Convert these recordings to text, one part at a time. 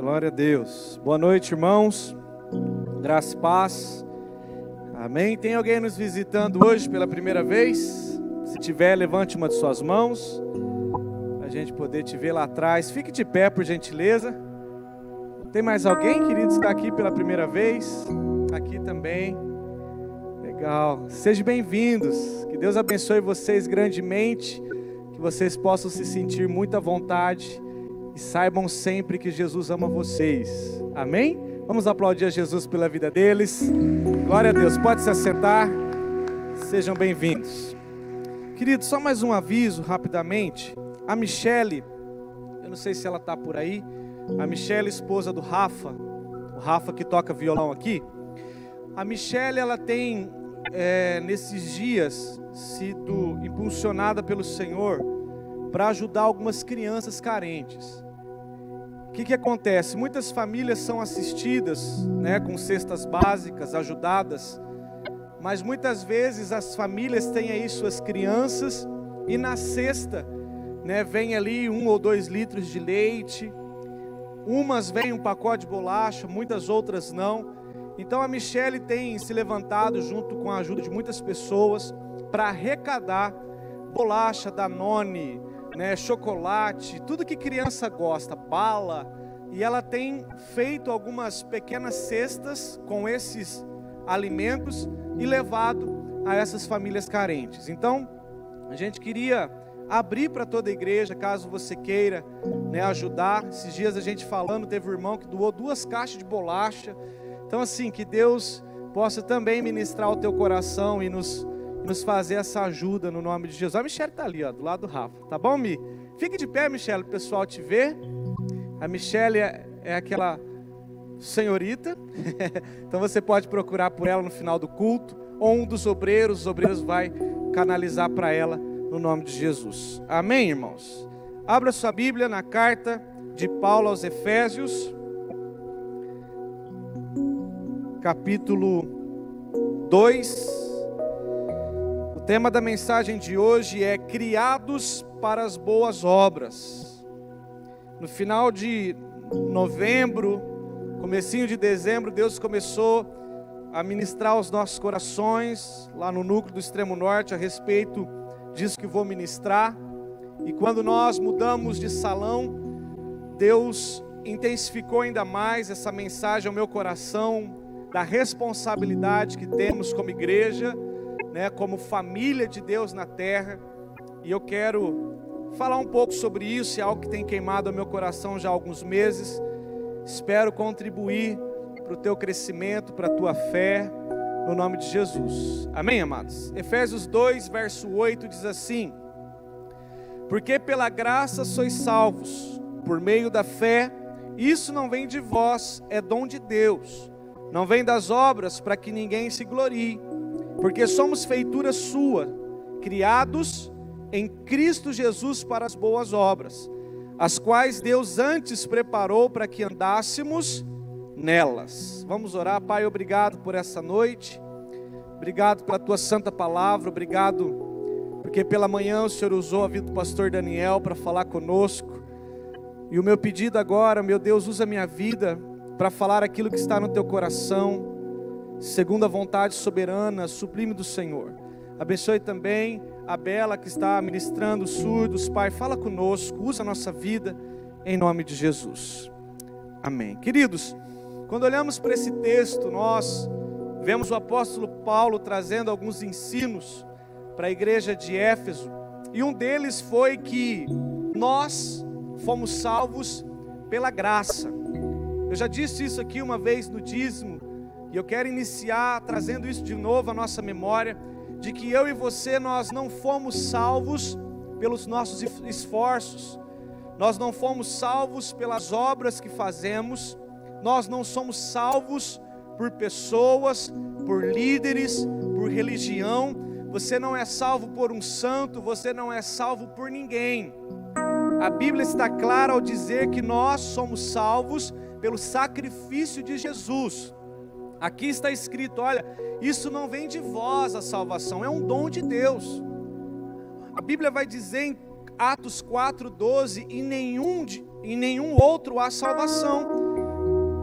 Glória a Deus. Boa noite, irmãos. Graça e paz. Amém. Tem alguém nos visitando hoje pela primeira vez? Se tiver, levante uma de suas mãos. A gente poder te ver lá atrás. Fique de pé, por gentileza. Tem mais alguém, querido, que está aqui pela primeira vez? Aqui também. Legal. Sejam bem-vindos. Que Deus abençoe vocês grandemente. Que vocês possam se sentir muito à vontade e saibam sempre que Jesus ama vocês. Amém? Vamos aplaudir a Jesus pela vida deles. Glória a Deus. Pode se assentar. Sejam bem-vindos. Queridos, só mais um aviso rapidamente. A Michele, eu não sei se ela está por aí. A Michele, esposa do Rafa, o Rafa que toca violão aqui. A Michele, ela tem é, nesses dias sido impulsionada pelo Senhor para ajudar algumas crianças carentes. Que, que acontece? Muitas famílias são assistidas né, com cestas básicas, ajudadas, mas muitas vezes as famílias têm aí suas crianças e na cesta né, vem ali um ou dois litros de leite, umas vêm um pacote de bolacha, muitas outras não. Então a Michelle tem se levantado junto com a ajuda de muitas pessoas para arrecadar bolacha, danone, né, chocolate, tudo que criança gosta, bala, e ela tem feito algumas pequenas cestas com esses alimentos e levado a essas famílias carentes. Então, a gente queria abrir para toda a igreja, caso você queira né, ajudar. Esses dias a gente falando, teve um irmão que doou duas caixas de bolacha. Então, assim, que Deus possa também ministrar o teu coração e nos nos fazer essa ajuda no nome de Jesus. A Michelle está ali, ó, do lado do Rafa. Tá bom, Mi? Fique de pé, Michelle, o pessoal te ver. A Michelle é, é aquela senhorita. então você pode procurar por ela no final do culto. Ou um dos obreiros, os obreiros vai canalizar para ela no nome de Jesus. Amém, irmãos? Abra sua Bíblia na carta de Paulo aos Efésios, capítulo 2 tema da mensagem de hoje é criados para as boas obras. No final de novembro, comecinho de dezembro, Deus começou a ministrar aos nossos corações, lá no núcleo do extremo norte, a respeito disso que vou ministrar. E quando nós mudamos de salão, Deus intensificou ainda mais essa mensagem ao meu coração da responsabilidade que temos como igreja né, como família de Deus na terra. E eu quero falar um pouco sobre isso, é algo que tem queimado o meu coração já há alguns meses. Espero contribuir para o teu crescimento, para a tua fé, no nome de Jesus. Amém, amados? Efésios 2, verso 8 diz assim: Porque pela graça sois salvos, por meio da fé, isso não vem de vós, é dom de Deus, não vem das obras para que ninguém se glorie porque somos feitura sua, criados em Cristo Jesus para as boas obras, as quais Deus antes preparou para que andássemos nelas. Vamos orar, Pai, obrigado por essa noite. Obrigado pela tua santa palavra, obrigado porque pela manhã o Senhor usou a vida do pastor Daniel para falar conosco. E o meu pedido agora, meu Deus, usa a minha vida para falar aquilo que está no teu coração segundo a vontade soberana, sublime do Senhor. Abençoe também a Bela que está ministrando surdos, Pai, fala conosco, usa a nossa vida em nome de Jesus. Amém. Queridos, quando olhamos para esse texto, nós vemos o apóstolo Paulo trazendo alguns ensinos para a igreja de Éfeso, e um deles foi que nós fomos salvos pela graça. Eu já disse isso aqui uma vez no dízimo, e eu quero iniciar trazendo isso de novo à nossa memória, de que eu e você nós não fomos salvos pelos nossos esforços. Nós não fomos salvos pelas obras que fazemos. Nós não somos salvos por pessoas, por líderes, por religião. Você não é salvo por um santo, você não é salvo por ninguém. A Bíblia está clara ao dizer que nós somos salvos pelo sacrifício de Jesus. Aqui está escrito: olha, isso não vem de vós a salvação, é um dom de Deus. A Bíblia vai dizer em Atos 4:12, em nenhum em nenhum outro há salvação,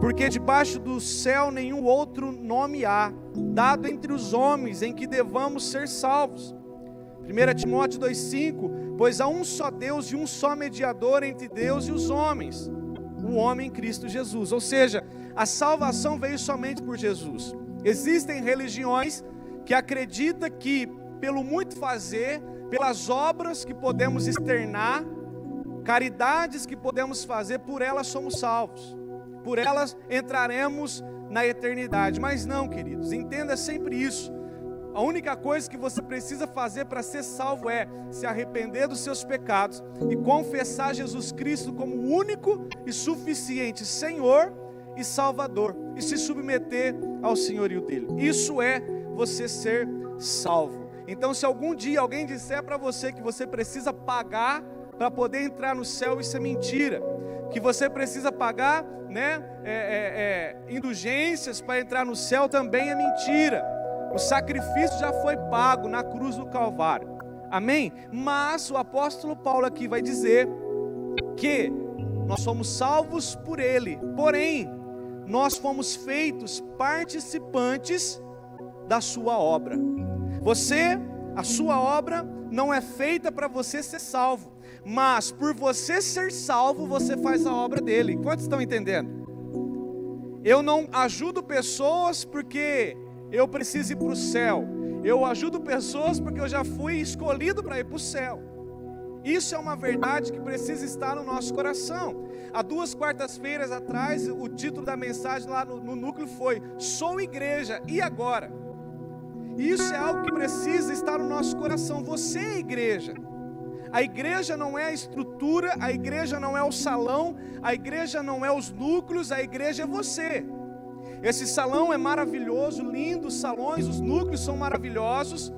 porque debaixo do céu nenhum outro nome há, dado entre os homens em que devamos ser salvos. 1 Timóteo 2,5: Pois há um só Deus e um só mediador entre Deus e os homens, o homem Cristo Jesus. Ou seja, a salvação veio somente por Jesus. Existem religiões que acreditam que, pelo muito fazer, pelas obras que podemos externar, caridades que podemos fazer, por elas somos salvos, por elas entraremos na eternidade. Mas não, queridos, entenda sempre isso. A única coisa que você precisa fazer para ser salvo é se arrepender dos seus pecados e confessar Jesus Cristo como único e suficiente Senhor e Salvador e se submeter ao senhorio dele. Isso é você ser salvo. Então, se algum dia alguém disser para você que você precisa pagar para poder entrar no céu, isso é mentira. Que você precisa pagar né, é, é, é, indulgências para entrar no céu também é mentira. O sacrifício já foi pago na cruz do Calvário. Amém? Mas o apóstolo Paulo aqui vai dizer que nós somos salvos por Ele, porém, nós fomos feitos participantes da Sua obra. Você, a Sua obra, não é feita para você ser salvo, mas por você ser salvo, você faz a obra dele. Quantos estão entendendo? Eu não ajudo pessoas porque eu preciso ir para o céu. Eu ajudo pessoas porque eu já fui escolhido para ir para o céu. Isso é uma verdade que precisa estar no nosso coração. Há duas quartas-feiras atrás, o título da mensagem lá no, no núcleo foi: Sou igreja, e agora? Isso é algo que precisa estar no nosso coração. Você é igreja. A igreja não é a estrutura, a igreja não é o salão, a igreja não é os núcleos, a igreja é você. Esse salão é maravilhoso, lindo, os salões, os núcleos são maravilhosos,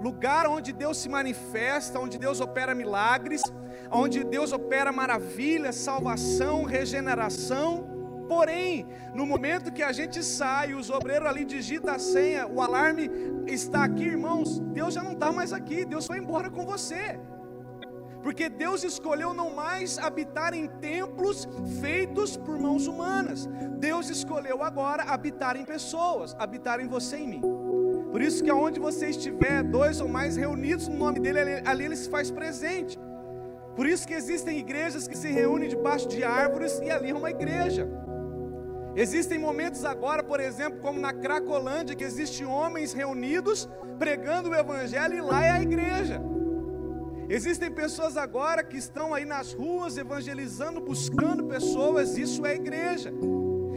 lugar onde Deus se manifesta, onde Deus opera milagres, onde Deus opera maravilhas, salvação, regeneração. Porém, no momento que a gente sai, os obreiros ali digitam a senha, o alarme está aqui, irmãos, Deus já não está mais aqui, Deus foi embora com você porque Deus escolheu não mais habitar em templos feitos por mãos humanas. Deus escolheu agora habitar em pessoas, habitar em você e em mim. Por isso que aonde você estiver, dois ou mais reunidos no nome dele, ali, ele se faz presente. Por isso que existem igrejas que se reúnem debaixo de árvores e ali é uma igreja. Existem momentos agora, por exemplo, como na Cracolândia, que existem homens reunidos pregando o evangelho e lá é a igreja. Existem pessoas agora que estão aí nas ruas evangelizando, buscando pessoas, isso é igreja.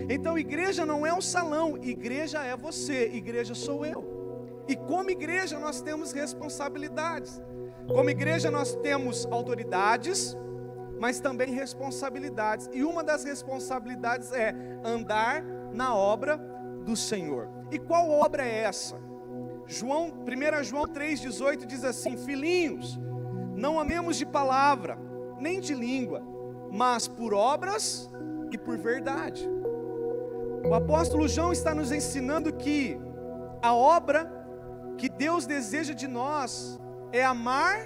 Então, igreja não é um salão, igreja é você, igreja sou eu. E como igreja nós temos responsabilidades. Como igreja nós temos autoridades, mas também responsabilidades. E uma das responsabilidades é andar na obra do Senhor. E qual obra é essa? João, 1 João 3,18 diz assim: Filhinhos, não amemos de palavra, nem de língua, mas por obras e por verdade. O apóstolo João está nos ensinando que a obra que Deus deseja de nós é amar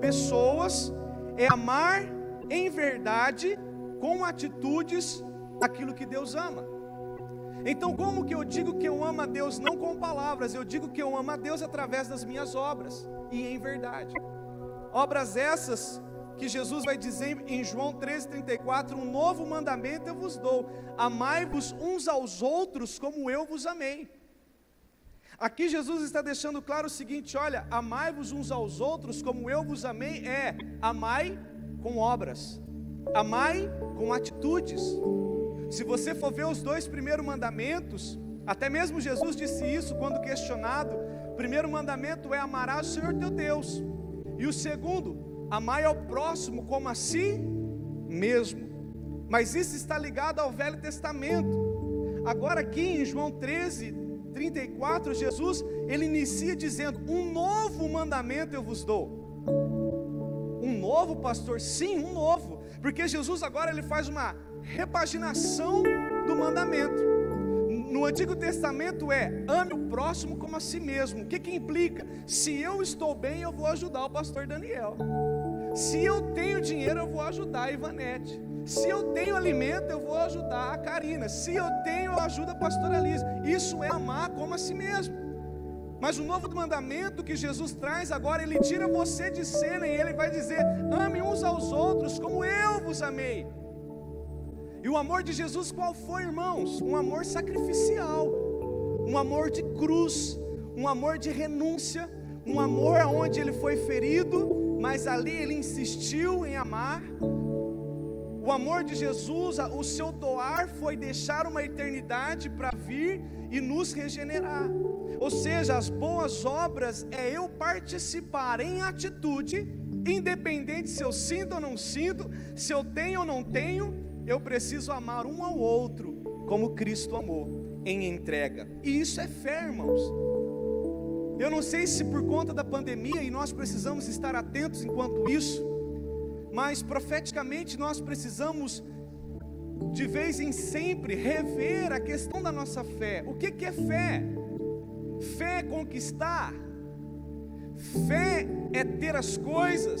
pessoas, é amar em verdade, com atitudes, aquilo que Deus ama. Então, como que eu digo que eu amo a Deus? Não com palavras, eu digo que eu amo a Deus através das minhas obras e em verdade. Obras essas que Jesus vai dizer em João 13,34: Um novo mandamento eu vos dou, amai-vos uns aos outros como eu vos amei. Aqui Jesus está deixando claro o seguinte: olha, amai-vos uns aos outros como eu vos amei, é amai com obras, amai com atitudes. Se você for ver os dois primeiros mandamentos, até mesmo Jesus disse isso quando questionado: o primeiro mandamento é amarás o Senhor teu Deus. E o segundo, amai ao próximo como a si mesmo. Mas isso está ligado ao Velho Testamento. Agora aqui em João 13, 34, Jesus, ele inicia dizendo: "Um novo mandamento eu vos dou". Um novo, pastor? Sim, um novo. Porque Jesus agora ele faz uma repaginação do mandamento no Antigo Testamento é ame o próximo como a si mesmo. O que, que implica? Se eu estou bem, eu vou ajudar o pastor Daniel. Se eu tenho dinheiro, eu vou ajudar a Ivanete. Se eu tenho alimento, eu vou ajudar a Karina. Se eu tenho, eu ajudo a pastora Liz. Isso é amar como a si mesmo. Mas o novo mandamento que Jesus traz agora, ele tira você de cena e ele vai dizer: ame uns aos outros como eu vos amei. E o amor de Jesus qual foi, irmãos? Um amor sacrificial, um amor de cruz, um amor de renúncia, um amor onde ele foi ferido, mas ali ele insistiu em amar. O amor de Jesus, o seu doar foi deixar uma eternidade para vir e nos regenerar. Ou seja, as boas obras é eu participar em atitude, independente se eu sinto ou não sinto, se eu tenho ou não tenho, eu preciso amar um ao outro como Cristo amou em entrega. E isso é fé, irmãos. Eu não sei se por conta da pandemia e nós precisamos estar atentos enquanto isso, mas profeticamente nós precisamos de vez em sempre rever a questão da nossa fé. O que, é fé? Fé é conquistar, fé é ter as coisas,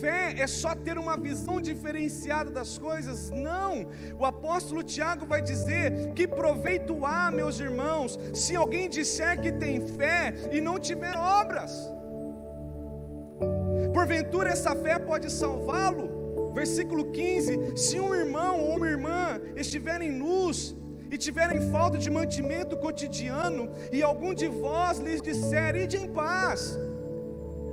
fé é só ter uma visão diferenciada das coisas. Não, o apóstolo Tiago vai dizer que proveito há, meus irmãos, se alguém disser que tem fé e não tiver obras. Porventura essa fé pode salvá-lo? Versículo 15: Se um irmão ou uma irmã estiverem nus e tiverem falta de mantimento cotidiano, e algum de vós lhes disser: Ide em paz,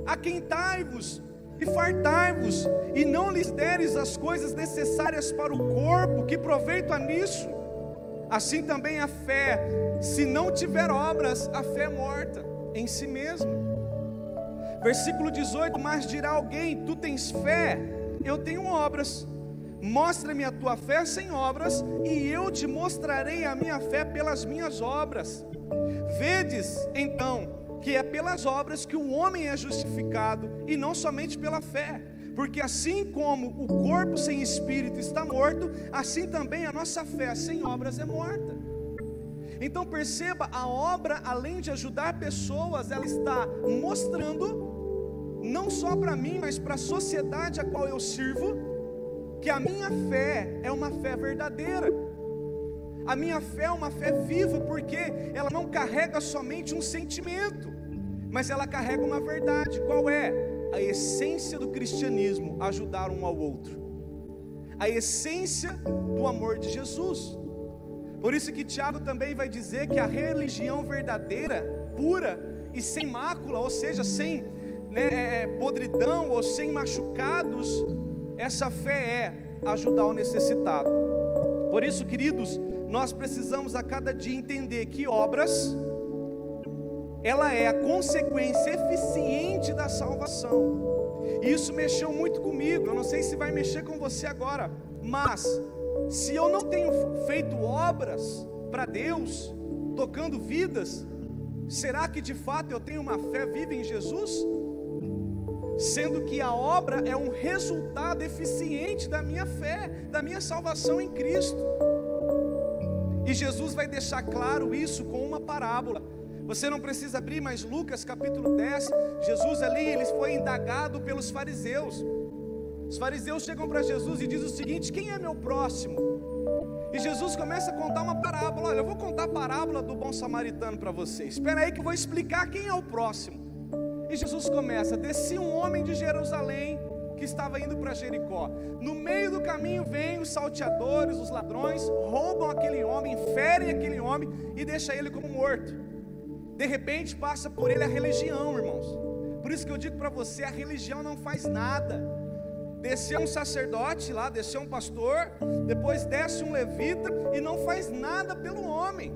aquentai-vos e fartai-vos, e não lhes deres as coisas necessárias para o corpo, que proveito há nisso? Assim também a fé, se não tiver obras, a fé é morta em si mesma. Versículo 18: Mas dirá alguém: Tu tens fé, eu tenho obras. Mostra-me a tua fé sem obras, e eu te mostrarei a minha fé pelas minhas obras. Vedes, então, que é pelas obras que o homem é justificado, e não somente pela fé. Porque assim como o corpo sem espírito está morto, assim também a nossa fé sem obras é morta. Então perceba, a obra, além de ajudar pessoas, ela está mostrando não só para mim, mas para a sociedade a qual eu sirvo, que a minha fé é uma fé verdadeira. A minha fé é uma fé viva, porque ela não carrega somente um sentimento, mas ela carrega uma verdade. Qual é? A essência do cristianismo, ajudar um ao outro. A essência do amor de Jesus. Por isso que Tiago também vai dizer que a religião verdadeira, pura e sem mácula, ou seja, sem né, é, é, podridão ou sem machucados, essa fé é ajudar o necessitado. Por isso, queridos, nós precisamos a cada dia entender que obras ela é a consequência eficiente da salvação. E isso mexeu muito comigo. Eu não sei se vai mexer com você agora, mas se eu não tenho feito obras para Deus, tocando vidas, será que de fato eu tenho uma fé viva em Jesus? sendo que a obra é um resultado eficiente da minha fé, da minha salvação em Cristo. E Jesus vai deixar claro isso com uma parábola. Você não precisa abrir, mas Lucas capítulo 10, Jesus ali, ele foi indagado pelos fariseus. Os fariseus chegam para Jesus e dizem o seguinte: Quem é meu próximo? E Jesus começa a contar uma parábola. Olha, eu vou contar a parábola do bom samaritano para vocês. Espera aí que eu vou explicar quem é o próximo. E Jesus começa: descia um homem de Jerusalém que estava indo para Jericó. No meio do caminho vêm os salteadores, os ladrões, roubam aquele homem, ferem aquele homem e deixam ele como morto. De repente passa por ele a religião, irmãos. Por isso que eu digo para você: a religião não faz nada. Desceu um sacerdote lá, desceu um pastor, depois desce um levita e não faz nada pelo homem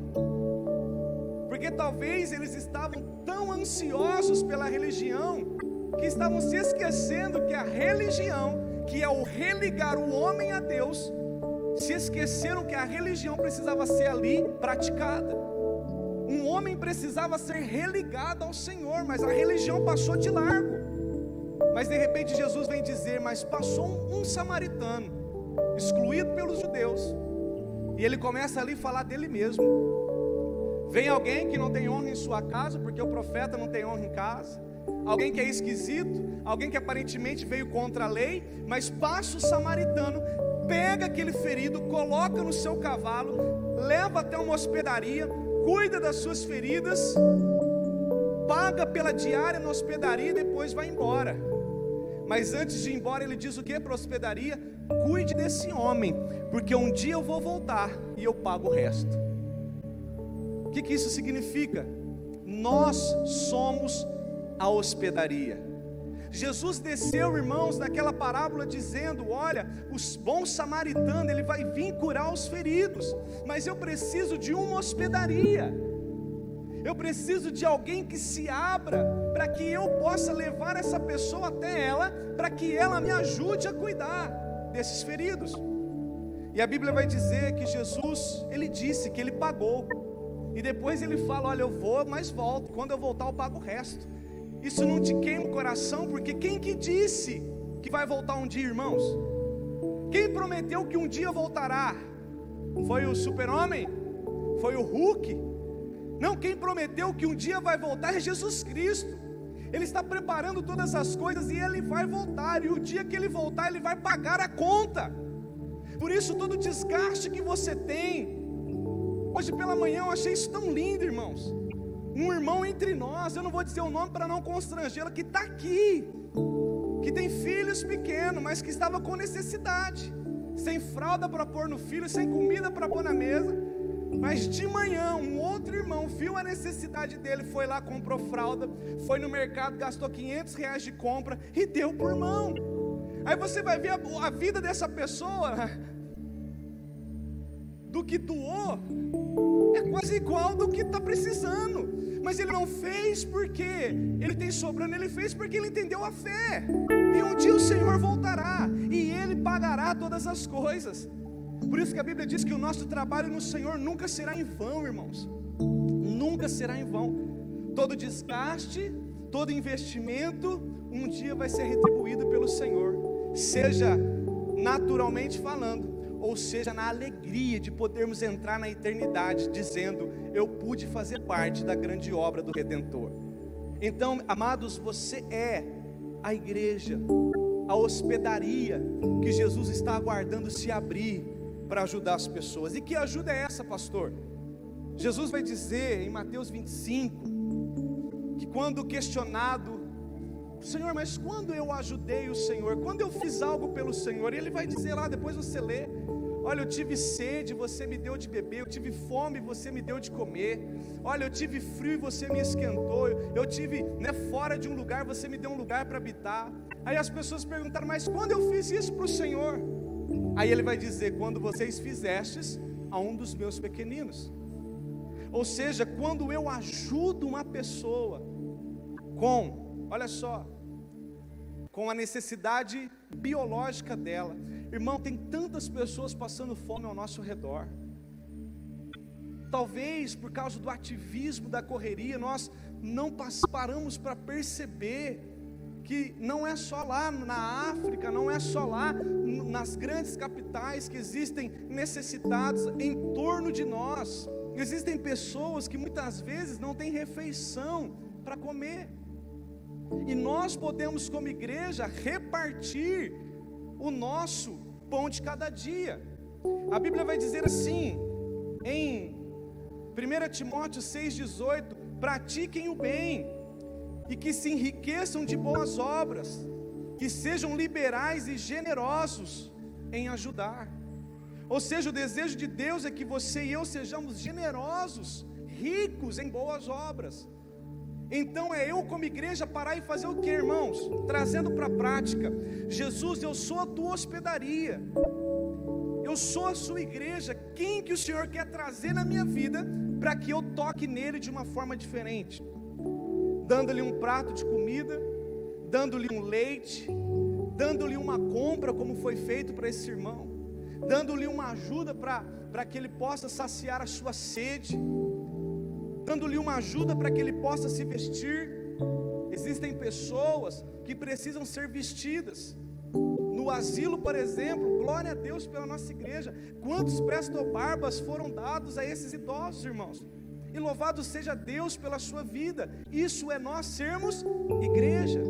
porque talvez eles estavam tão ansiosos pela religião que estavam se esquecendo que a religião, que é o religar o homem a Deus, se esqueceram que a religião precisava ser ali praticada. Um homem precisava ser religado ao Senhor, mas a religião passou de largo. Mas de repente Jesus vem dizer: Mas passou um, um samaritano, excluído pelos judeus, e ele começa ali a falar dele mesmo. Vem alguém que não tem honra em sua casa, porque o profeta não tem honra em casa. alguém que é esquisito, alguém que aparentemente veio contra a lei, mas passa o samaritano, pega aquele ferido, coloca no seu cavalo, leva até uma hospedaria, cuida das suas feridas, paga pela diária na hospedaria e depois vai embora. Mas antes de ir embora, ele diz o que para hospedaria? Cuide desse homem, porque um dia eu vou voltar e eu pago o resto. O que, que isso significa? Nós somos a hospedaria. Jesus desceu, irmãos, naquela parábola dizendo: Olha, os bons samaritanos, ele vai vir curar os feridos, mas eu preciso de uma hospedaria. Eu preciso de alguém que se abra para que eu possa levar essa pessoa até ela, para que ela me ajude a cuidar desses feridos. E a Bíblia vai dizer que Jesus, ele disse que ele pagou. E depois ele fala: Olha, eu vou, mas volto. Quando eu voltar, eu pago o resto. Isso não te queima o coração, porque quem que disse que vai voltar um dia, irmãos? Quem prometeu que um dia voltará? Foi o super-homem? Foi o Hulk? Não, quem prometeu que um dia vai voltar é Jesus Cristo. Ele está preparando todas as coisas e ele vai voltar. E o dia que ele voltar, ele vai pagar a conta. Por isso, todo desgaste que você tem. Hoje pela manhã eu achei isso tão lindo, irmãos. Um irmão entre nós, eu não vou dizer o nome para não constrangê-lo, que está aqui, que tem filhos pequenos, mas que estava com necessidade, sem fralda para pôr no filho, sem comida para pôr na mesa. Mas de manhã, um outro irmão viu a necessidade dele, foi lá, comprou fralda, foi no mercado, gastou 500 reais de compra e deu por mão. Aí você vai ver a, a vida dessa pessoa, do que doou, é quase igual do que está precisando. Mas ele não fez porque ele tem sobrando, ele fez porque ele entendeu a fé. E um dia o Senhor voltará e ele pagará todas as coisas. Por isso que a Bíblia diz que o nosso trabalho no Senhor nunca será em vão, irmãos. Nunca será em vão. Todo desgaste, todo investimento, um dia vai ser retribuído pelo Senhor. Seja naturalmente falando, ou seja, na alegria de podermos entrar na eternidade, dizendo: Eu pude fazer parte da grande obra do Redentor. Então, amados, você é a igreja, a hospedaria que Jesus está aguardando se abrir para ajudar as pessoas. E que ajuda é essa, pastor? Jesus vai dizer em Mateus 25 que quando questionado, Senhor, mas quando eu ajudei o Senhor, quando eu fiz algo pelo Senhor, ele vai dizer lá, depois você lê, Olha, eu tive sede, você me deu de beber. Eu tive fome, você me deu de comer. Olha, eu tive frio e você me esquentou. Eu tive né, fora de um lugar, você me deu um lugar para habitar. Aí as pessoas perguntaram, mas quando eu fiz isso para o Senhor? Aí ele vai dizer: quando vocês fizestes a um dos meus pequeninos. Ou seja, quando eu ajudo uma pessoa com, olha só, com a necessidade biológica dela. Irmão, tem tantas pessoas passando fome ao nosso redor. Talvez por causa do ativismo da correria, nós não paramos para perceber que não é só lá na África, não é só lá nas grandes capitais que existem necessitados em torno de nós. Existem pessoas que muitas vezes não têm refeição para comer. E nós podemos, como igreja, repartir o nosso pão de cada dia. A Bíblia vai dizer assim, em 1 Timóteo 6,18: pratiquem o bem e que se enriqueçam de boas obras, que sejam liberais e generosos em ajudar. Ou seja, o desejo de Deus é que você e eu sejamos generosos, ricos em boas obras. Então é eu como igreja parar e fazer o que, irmãos? Trazendo para a prática. Jesus, eu sou a tua hospedaria. Eu sou a sua igreja. Quem que o Senhor quer trazer na minha vida para que eu toque nele de uma forma diferente? dando-lhe um prato de comida, dando-lhe um leite, dando-lhe uma compra, como foi feito para esse irmão, dando-lhe uma ajuda para que ele possa saciar a sua sede, dando-lhe uma ajuda para que ele possa se vestir. Existem pessoas que precisam ser vestidas. No asilo, por exemplo, glória a Deus pela nossa igreja. Quantos prestobarbas foram dados a esses idosos, irmãos? E louvado seja Deus pela sua vida. Isso é nós sermos igreja.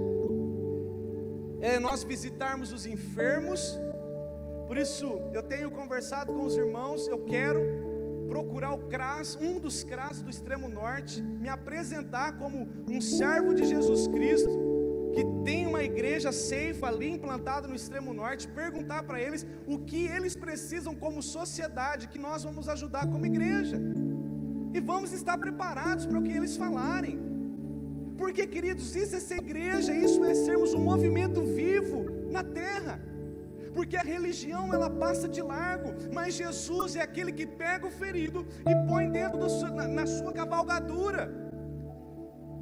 É nós visitarmos os enfermos. Por isso, eu tenho conversado com os irmãos, eu quero procurar o CRAS, um dos CRAS do extremo norte, me apresentar como um servo de Jesus Cristo que tem uma igreja safe ali implantada no extremo norte, perguntar para eles o que eles precisam como sociedade, que nós vamos ajudar como igreja. E vamos estar preparados para o que eles falarem. Porque, queridos, isso é ser igreja, isso é sermos um movimento vivo na terra. Porque a religião ela passa de largo, mas Jesus é aquele que pega o ferido e põe dentro do, na, na sua cavalgadura.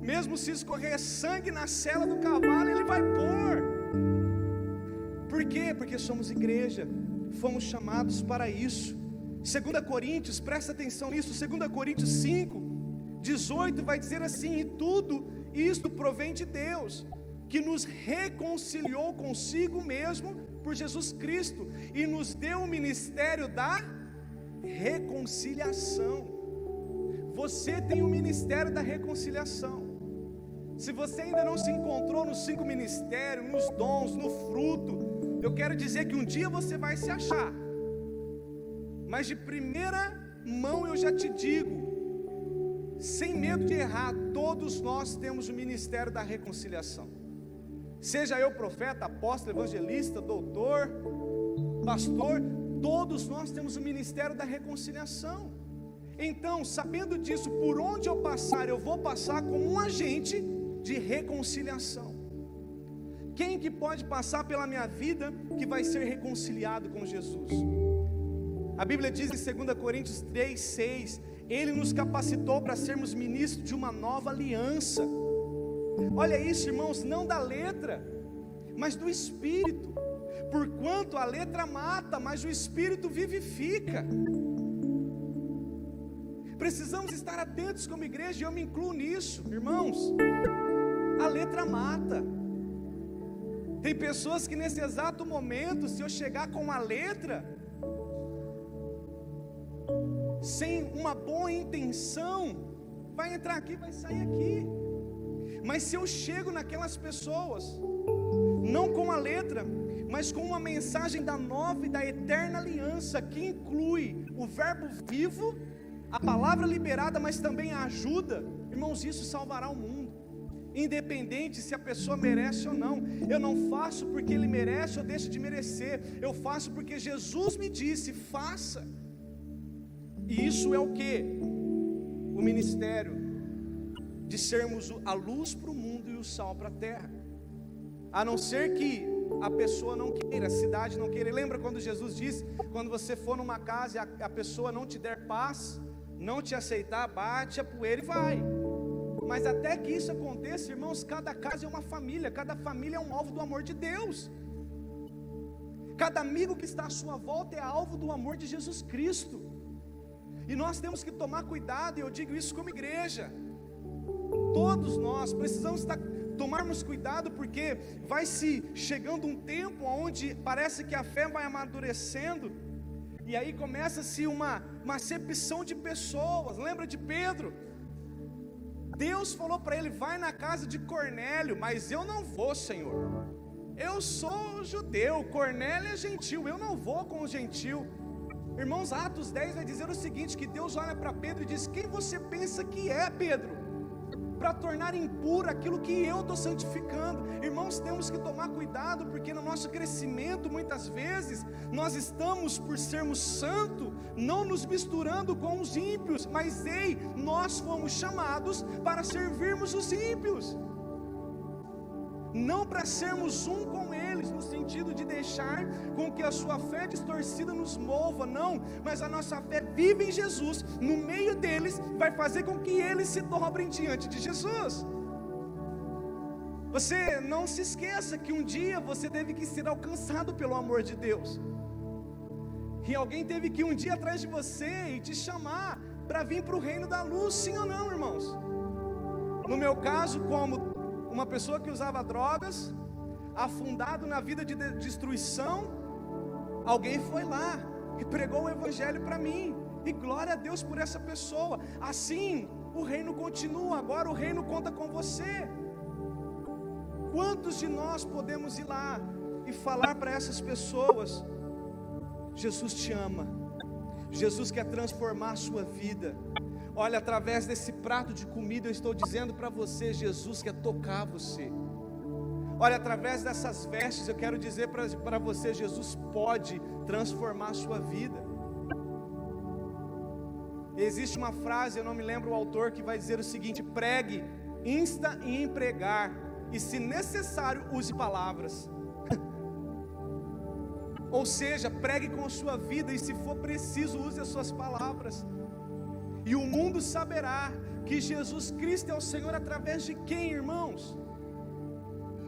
Mesmo se escorrer sangue na cela do cavalo, ele vai pôr. Por quê? Porque somos igreja, fomos chamados para isso. 2 Coríntios, presta atenção nisso, 2 Coríntios 5, 18 vai dizer assim: e tudo isto provém de Deus, que nos reconciliou consigo mesmo por Jesus Cristo e nos deu o ministério da reconciliação. Você tem o ministério da reconciliação. Se você ainda não se encontrou nos cinco ministérios, nos dons, no fruto, eu quero dizer que um dia você vai se achar. Mas de primeira mão eu já te digo, sem medo de errar, todos nós temos o ministério da reconciliação. Seja eu profeta, apóstolo, evangelista, doutor, pastor, todos nós temos o ministério da reconciliação. Então, sabendo disso, por onde eu passar, eu vou passar como um agente de reconciliação. Quem que pode passar pela minha vida que vai ser reconciliado com Jesus? A Bíblia diz em 2 Coríntios 3, 6: Ele nos capacitou para sermos ministros de uma nova aliança. Olha isso, irmãos, não da letra, mas do Espírito. Porquanto a letra mata, mas o Espírito vivifica. Precisamos estar atentos como igreja, e eu me incluo nisso, irmãos a letra mata. Tem pessoas que nesse exato momento, se eu chegar com a letra, sem uma boa intenção, vai entrar aqui, vai sair aqui. Mas se eu chego naquelas pessoas, não com a letra, mas com uma mensagem da nova e da eterna aliança, que inclui o verbo vivo, a palavra liberada, mas também a ajuda, irmãos, isso salvará o mundo independente se a pessoa merece ou não. Eu não faço porque ele merece ou deixa de merecer. Eu faço porque Jesus me disse: faça. E isso é o que? O ministério de sermos a luz para o mundo e o sal para a terra. A não ser que a pessoa não queira, a cidade não queira. Lembra quando Jesus disse: quando você for numa casa e a, a pessoa não te der paz, não te aceitar, bate a poeira e vai. Mas até que isso aconteça, irmãos, cada casa é uma família, cada família é um alvo do amor de Deus. Cada amigo que está à sua volta é alvo do amor de Jesus Cristo. E nós temos que tomar cuidado, e eu digo isso como igreja. Todos nós precisamos estar, tomarmos cuidado, porque vai se chegando um tempo onde parece que a fé vai amadurecendo, e aí começa-se uma, uma acepção de pessoas. Lembra de Pedro? Deus falou para ele: vai na casa de Cornélio, mas eu não vou, Senhor. Eu sou judeu, Cornélio é gentil, eu não vou com o gentil. Irmãos, Atos 10 vai dizer o seguinte: que Deus olha para Pedro e diz: Quem você pensa que é, Pedro? Para tornar impuro aquilo que eu estou santificando. Irmãos, temos que tomar cuidado, porque no nosso crescimento, muitas vezes, nós estamos, por sermos santos, não nos misturando com os ímpios, mas ei, nós fomos chamados para servirmos os ímpios não para sermos um com no sentido de deixar com que a sua fé distorcida nos mova, não, mas a nossa fé vive em Jesus, no meio deles, vai fazer com que eles se dobrem diante de Jesus. Você não se esqueça que um dia você teve que ser alcançado pelo amor de Deus, e alguém teve que um dia atrás de você e te chamar para vir para o reino da luz, sim ou não, irmãos? No meu caso, como uma pessoa que usava drogas, afundado na vida de destruição, alguém foi lá e pregou o evangelho para mim. E glória a Deus por essa pessoa. Assim, o reino continua, agora o reino conta com você. Quantos de nós podemos ir lá e falar para essas pessoas: Jesus te ama, Jesus quer transformar a sua vida. Olha, através desse prato de comida, eu estou dizendo para você: Jesus quer tocar você. Olha, através dessas vestes, eu quero dizer para você: Jesus pode transformar a sua vida. Existe uma frase, eu não me lembro o autor, que vai dizer o seguinte: pregue, insta em empregar, e se necessário, use palavras. Ou seja, pregue com a sua vida, e se for preciso, use as suas palavras. E o mundo saberá que Jesus Cristo é o Senhor através de quem, irmãos?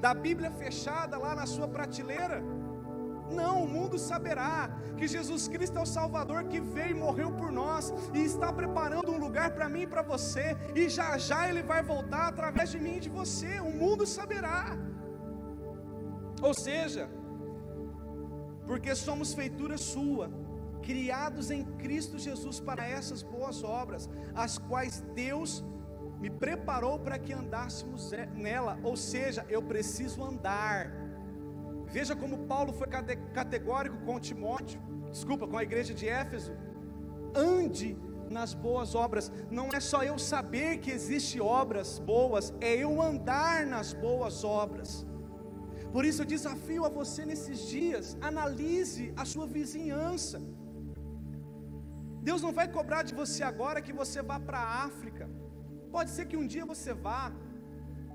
Da Bíblia fechada lá na sua prateleira? Não, o mundo saberá que Jesus Cristo é o Salvador que veio e morreu por nós e está preparando um lugar para mim e para você, e já já Ele vai voltar através de mim e de você. O mundo saberá. Ou seja, porque somos feitura Sua, criados em Cristo Jesus para essas boas obras, as quais Deus me preparou para que andássemos nela, ou seja, eu preciso andar Veja como Paulo foi categórico com Timóteo, desculpa, com a igreja de Éfeso. Ande nas boas obras. Não é só eu saber que existe obras boas, é eu andar nas boas obras. Por isso eu desafio a você nesses dias, analise a sua vizinhança. Deus não vai cobrar de você agora que você vá para a África. Pode ser que um dia você vá,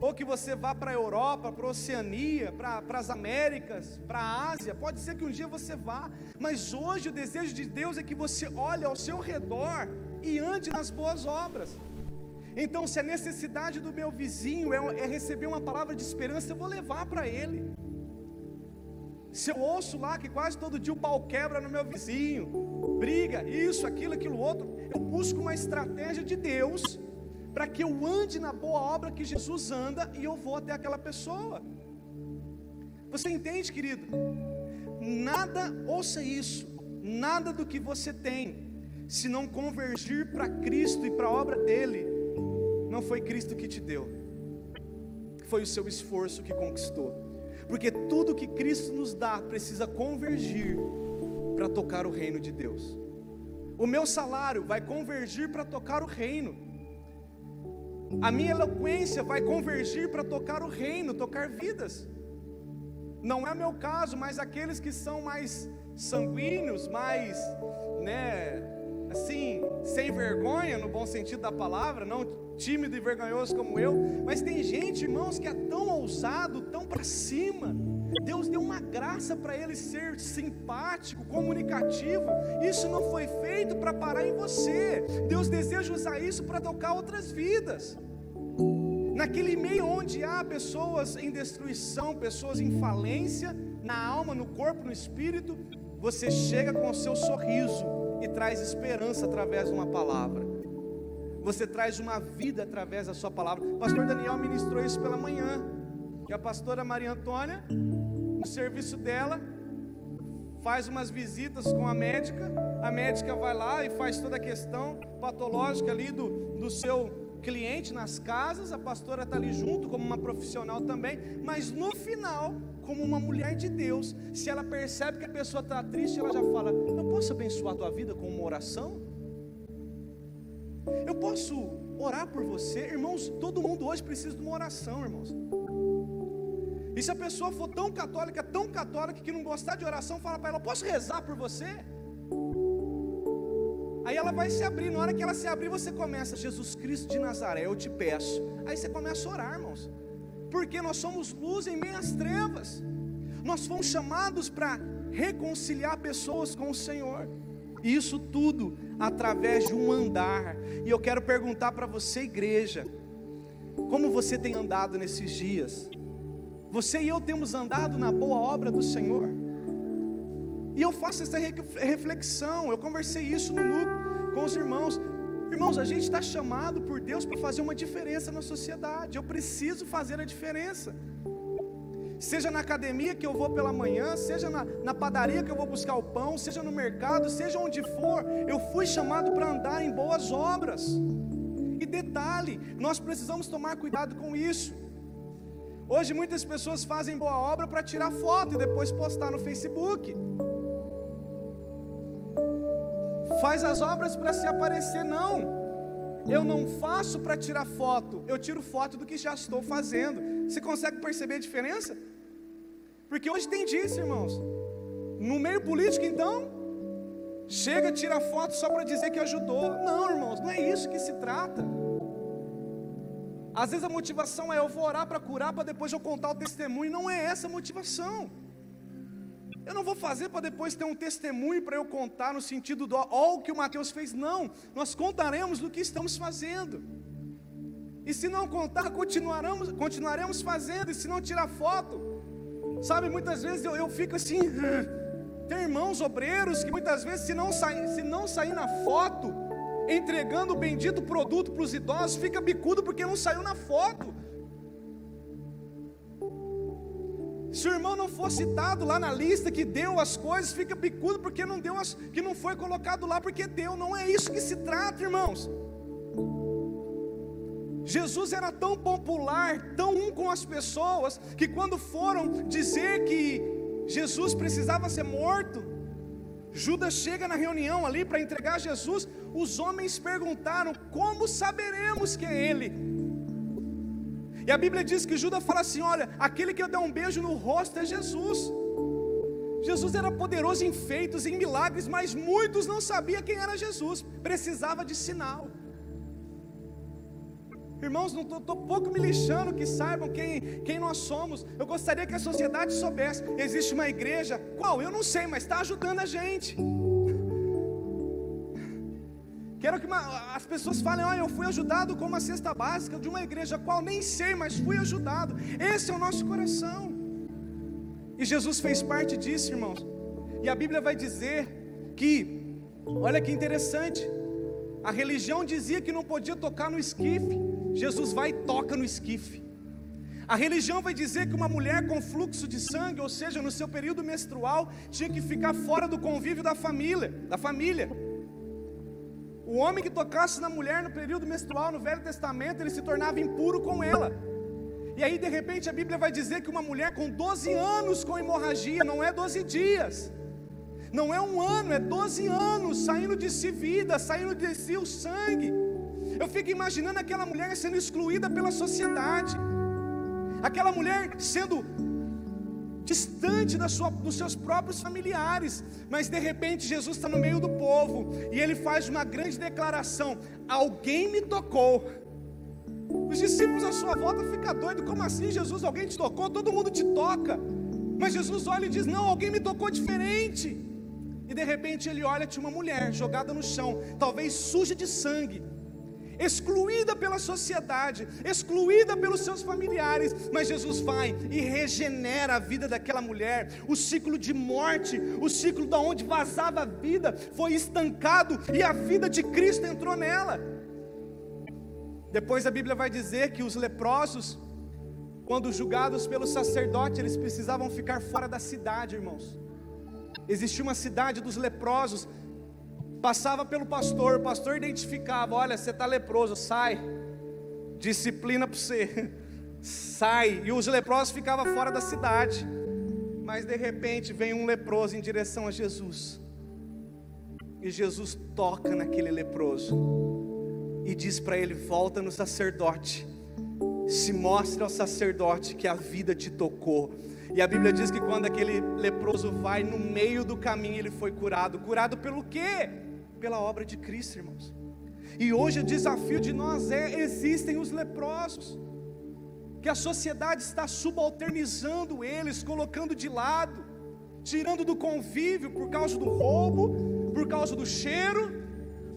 ou que você vá para a Europa, para a Oceania, para, as Américas, para a Ásia, pode ser que um dia você vá, mas hoje o desejo de Deus é que você olhe ao seu redor e ande nas boas obras. Então, se a necessidade do meu vizinho é, é receber uma palavra de esperança, eu vou levar para ele. Se eu ouço lá que quase todo dia o pau quebra no meu vizinho, briga, isso, aquilo, aquilo outro, eu busco uma estratégia de Deus para que eu ande na boa obra que Jesus anda e eu vou até aquela pessoa. Você entende, querido? Nada, ouça isso, nada do que você tem, se não convergir para Cristo e para a obra dele, não foi Cristo que te deu, foi o seu esforço que conquistou, porque tudo que Cristo nos dá precisa convergir para tocar o reino de Deus. O meu salário vai convergir para tocar o reino. A minha eloquência vai convergir para tocar o reino, tocar vidas. Não é meu caso, mas aqueles que são mais sanguíneos, mais, né, assim, sem vergonha, no bom sentido da palavra, não tímido e vergonhoso como eu, mas tem gente, irmãos, que é tão ousado, tão para cima. Deus deu uma graça para ele ser simpático, comunicativo. Isso não foi feito para parar em você. Deus deseja usar isso para tocar outras vidas. Naquele meio onde há pessoas em destruição, pessoas em falência, na alma, no corpo, no espírito, você chega com o seu sorriso e traz esperança através de uma palavra. Você traz uma vida através da sua palavra. Pastor Daniel ministrou isso pela manhã. Que a pastora Maria Antônia, no serviço dela, faz umas visitas com a médica. A médica vai lá e faz toda a questão patológica ali do, do seu cliente nas casas, a pastora está ali junto como uma profissional também, mas no final, como uma mulher de Deus, se ela percebe que a pessoa está triste, ela já fala: Eu posso abençoar a tua vida com uma oração? Eu posso orar por você? Irmãos, todo mundo hoje precisa de uma oração, irmãos. E se a pessoa for tão católica, tão católica, que não gostar de oração, fala para ela: Posso rezar por você? Aí ela vai se abrir, na hora que ela se abrir, você começa, Jesus Cristo de Nazaré, eu te peço. Aí você começa a orar, irmãos. Porque nós somos luz em meias trevas. Nós fomos chamados para reconciliar pessoas com o Senhor. E isso tudo através de um andar. E eu quero perguntar para você, igreja, como você tem andado nesses dias? Você e eu temos andado na boa obra do Senhor? E eu faço essa reflexão, eu conversei isso no núcleo com os irmãos. Irmãos, a gente está chamado por Deus para fazer uma diferença na sociedade. Eu preciso fazer a diferença. seja na academia que eu vou pela manhã, seja na, na padaria que eu vou buscar o pão, seja no mercado, seja onde for, eu fui chamado para andar em boas obras. E detalhe, nós precisamos tomar cuidado com isso. Hoje muitas pessoas fazem boa obra para tirar foto e depois postar no Facebook. Faz as obras para se aparecer, não. Eu não faço para tirar foto, eu tiro foto do que já estou fazendo. Você consegue perceber a diferença? Porque hoje tem disso, irmãos. No meio político, então, chega, tira foto só para dizer que ajudou. Não, irmãos, não é isso que se trata. Às vezes a motivação é eu vou orar para curar, para depois eu contar o testemunho. Não é essa a motivação. Eu não vou fazer para depois ter um testemunho para eu contar no sentido do ó o que o Mateus fez. Não, nós contaremos do que estamos fazendo. E se não contar, continuaremos, continuaremos fazendo. E se não tirar foto, sabe, muitas vezes eu, eu fico assim. Tem irmãos obreiros que muitas vezes, se não sair, se não sair na foto, entregando o bendito produto para os idosos, fica bicudo porque não saiu na foto. Se o irmão não for citado lá na lista que deu as coisas, fica bicudo porque não deu as, que não foi colocado lá porque deu. Não é isso que se trata, irmãos. Jesus era tão popular, tão um com as pessoas, que quando foram dizer que Jesus precisava ser morto, Judas chega na reunião ali para entregar Jesus. Os homens perguntaram: Como saberemos que é ele? E a Bíblia diz que Judas fala assim: olha, aquele que eu der um beijo no rosto é Jesus. Jesus era poderoso em feitos, em milagres, mas muitos não sabiam quem era Jesus, precisava de sinal. Irmãos, não estou pouco me lixando que saibam quem, quem nós somos. Eu gostaria que a sociedade soubesse. Existe uma igreja, qual? Eu não sei, mas está ajudando a gente. Quero que uma, as pessoas falem: Olha, eu fui ajudado com uma cesta básica de uma igreja, qual nem sei, mas fui ajudado. Esse é o nosso coração. E Jesus fez parte disso, irmãos. E a Bíblia vai dizer que, olha que interessante, a religião dizia que não podia tocar no esquife. Jesus vai e toca no esquife. A religião vai dizer que uma mulher com fluxo de sangue, ou seja, no seu período menstrual, tinha que ficar fora do convívio da família, da família. O homem que tocasse na mulher no período menstrual no Velho Testamento, ele se tornava impuro com ela. E aí, de repente, a Bíblia vai dizer que uma mulher com 12 anos com hemorragia, não é 12 dias, não é um ano, é 12 anos, saindo de si vida, saindo de si o sangue. Eu fico imaginando aquela mulher sendo excluída pela sociedade, aquela mulher sendo distante da sua, dos seus próprios familiares, mas de repente Jesus está no meio do povo e ele faz uma grande declaração: Alguém me tocou. Os discípulos à sua volta ficam doidos: Como assim, Jesus? Alguém te tocou? Todo mundo te toca. Mas Jesus olha e diz: Não, alguém me tocou diferente. E de repente ele olha, tinha uma mulher jogada no chão, talvez suja de sangue excluída pela sociedade, excluída pelos seus familiares, mas Jesus vai e regenera a vida daquela mulher. O ciclo de morte, o ciclo da onde vazava a vida, foi estancado e a vida de Cristo entrou nela. Depois a Bíblia vai dizer que os leprosos, quando julgados pelo sacerdote, eles precisavam ficar fora da cidade, irmãos. Existia uma cidade dos leprosos, Passava pelo pastor, o pastor identificava: olha, você está leproso, sai. Disciplina para você, sai. E os leprosos ficavam fora da cidade. Mas de repente vem um leproso em direção a Jesus. E Jesus toca naquele leproso e diz para ele: volta no sacerdote, se mostre ao sacerdote que a vida te tocou. E a Bíblia diz que quando aquele leproso vai no meio do caminho, ele foi curado. Curado pelo quê? Pela obra de Cristo, irmãos. E hoje o desafio de nós é: existem os leprosos, que a sociedade está subalternizando eles, colocando de lado, tirando do convívio por causa do roubo, por causa do cheiro,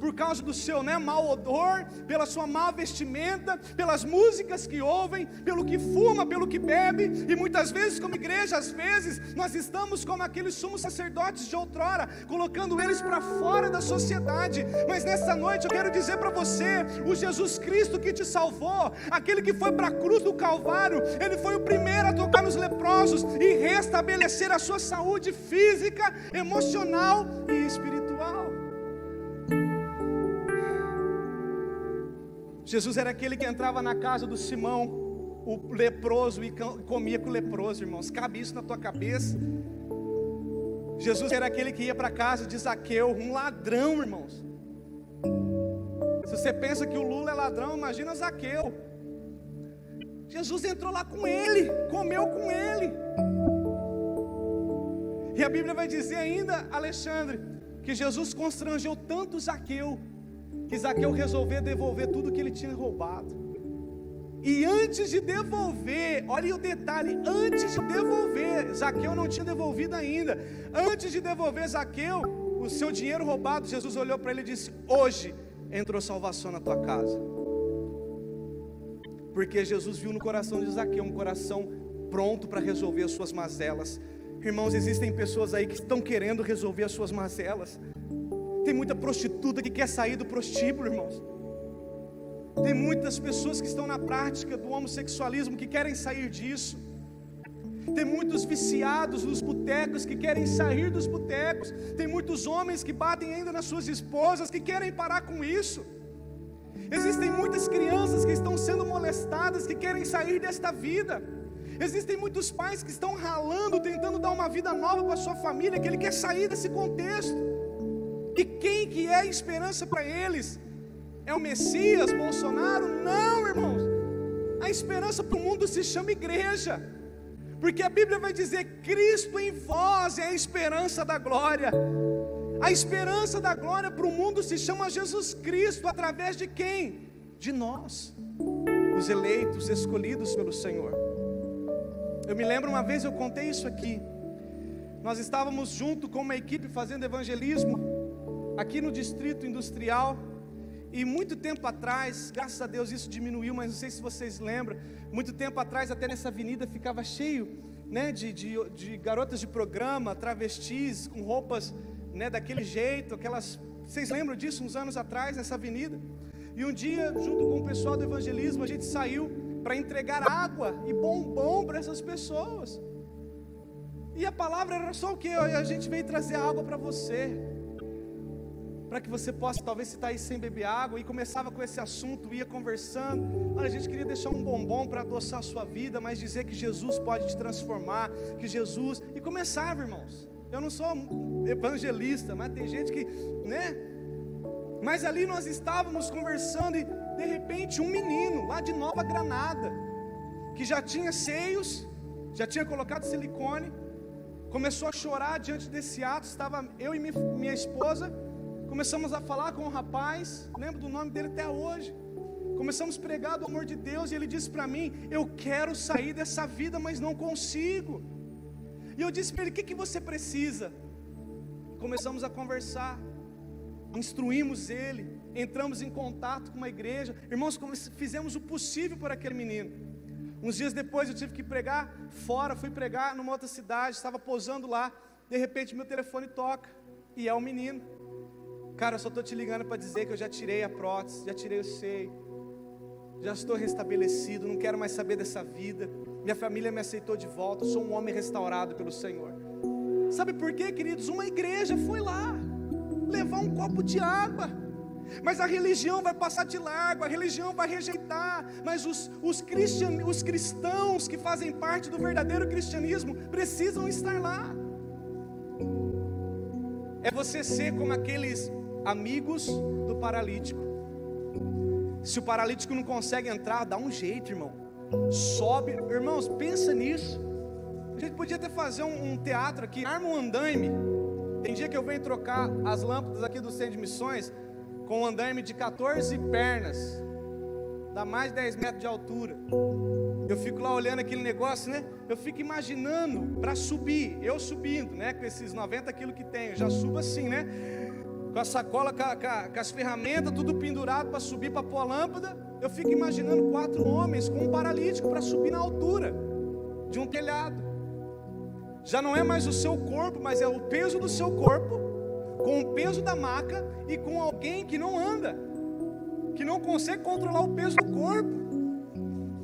por causa do seu né, mau odor, pela sua má vestimenta, pelas músicas que ouvem, pelo que fuma, pelo que bebe, e muitas vezes, como igreja, às vezes, nós estamos como aqueles sumos sacerdotes de outrora, colocando eles para fora da sociedade, mas nessa noite eu quero dizer para você: o Jesus Cristo que te salvou, aquele que foi para a cruz do Calvário, ele foi o primeiro a tocar nos leprosos e restabelecer a sua saúde física, emocional e espiritual. Jesus era aquele que entrava na casa do Simão, o leproso, e comia com o leproso, irmãos. Cabe isso na tua cabeça? Jesus era aquele que ia para a casa de Zaqueu, um ladrão, irmãos. Se você pensa que o Lula é ladrão, imagina Zaqueu. Jesus entrou lá com ele, comeu com ele. E a Bíblia vai dizer ainda, Alexandre, que Jesus constrangeu tanto Zaqueu, que Zaqueu resolveu devolver tudo que ele tinha roubado. E antes de devolver, olha o detalhe, antes de devolver, Zaqueu não tinha devolvido ainda. Antes de devolver Zaqueu o seu dinheiro roubado, Jesus olhou para ele e disse: Hoje entrou salvação na tua casa. Porque Jesus viu no coração de Zaqueu um coração pronto para resolver as suas mazelas. Irmãos, existem pessoas aí que estão querendo resolver as suas mazelas. Tem muita prostituta que quer sair do prostíbulo, irmãos. Tem muitas pessoas que estão na prática do homossexualismo que querem sair disso. Tem muitos viciados nos botecos que querem sair dos botecos. Tem muitos homens que batem ainda nas suas esposas que querem parar com isso. Existem muitas crianças que estão sendo molestadas que querem sair desta vida. Existem muitos pais que estão ralando, tentando dar uma vida nova para sua família, que ele quer sair desse contexto. E quem que é a esperança para eles? É o Messias, Bolsonaro? Não, irmãos. A esperança para o mundo se chama igreja. Porque a Bíblia vai dizer: Cristo em vós é a esperança da glória. A esperança da glória para o mundo se chama Jesus Cristo, através de quem? De nós, os eleitos, escolhidos pelo Senhor. Eu me lembro uma vez, eu contei isso aqui. Nós estávamos junto com uma equipe fazendo evangelismo aqui no distrito industrial. E muito tempo atrás, graças a Deus isso diminuiu, mas não sei se vocês lembram, muito tempo atrás até nessa avenida ficava cheio né, de, de, de garotas de programa, travestis, com roupas né, daquele jeito, aquelas. Vocês lembram disso uns anos atrás, nessa avenida? E um dia, junto com o pessoal do evangelismo, a gente saiu para entregar água e bombom para essas pessoas. E a palavra era só o que? A gente veio trazer água para você para que você possa, talvez, se está aí sem beber água, e começava com esse assunto, ia conversando. Olha, a gente queria deixar um bombom para adoçar a sua vida, mas dizer que Jesus pode te transformar, que Jesus. E começava, irmãos. Eu não sou evangelista, mas tem gente que, né? Mas ali nós estávamos conversando e de repente um menino lá de Nova Granada, que já tinha seios, já tinha colocado silicone, começou a chorar diante desse ato. Estava eu e minha esposa Começamos a falar com o rapaz, lembro do nome dele até hoje. Começamos a pregar do amor de Deus e ele disse para mim: Eu quero sair dessa vida, mas não consigo. E eu disse para ele: O que, que você precisa? Começamos a conversar, instruímos ele, entramos em contato com uma igreja. Irmãos, fizemos o possível por aquele menino. Uns dias depois eu tive que pregar fora, fui pregar numa outra cidade, estava posando lá. De repente meu telefone toca e é o menino. Cara, eu só estou te ligando para dizer que eu já tirei a prótese, já tirei o seio, já estou restabelecido, não quero mais saber dessa vida. Minha família me aceitou de volta, sou um homem restaurado pelo Senhor. Sabe por quê, queridos? Uma igreja foi lá levar um copo de água. Mas a religião vai passar de largo, a religião vai rejeitar. Mas os, os, cristian, os cristãos que fazem parte do verdadeiro cristianismo precisam estar lá. É você ser como aqueles amigos do paralítico. Se o paralítico não consegue entrar, dá um jeito, irmão. Sobe, irmãos, pensa nisso. A gente podia até fazer um, um teatro aqui, arma um andaime. Tem dia que eu venho trocar as lâmpadas aqui do centro de missões com um andaime de 14 pernas, dá mais de 10 metros de altura. Eu fico lá olhando aquele negócio, né? Eu fico imaginando para subir, eu subindo, né? Com esses 90 quilos que tenho, já subo assim, né? Com a sacola, com, com, com as ferramentas, tudo pendurado para subir para pôr a lâmpada. Eu fico imaginando quatro homens com um paralítico para subir na altura de um telhado. Já não é mais o seu corpo, mas é o peso do seu corpo, com o peso da maca e com alguém que não anda, que não consegue controlar o peso do corpo.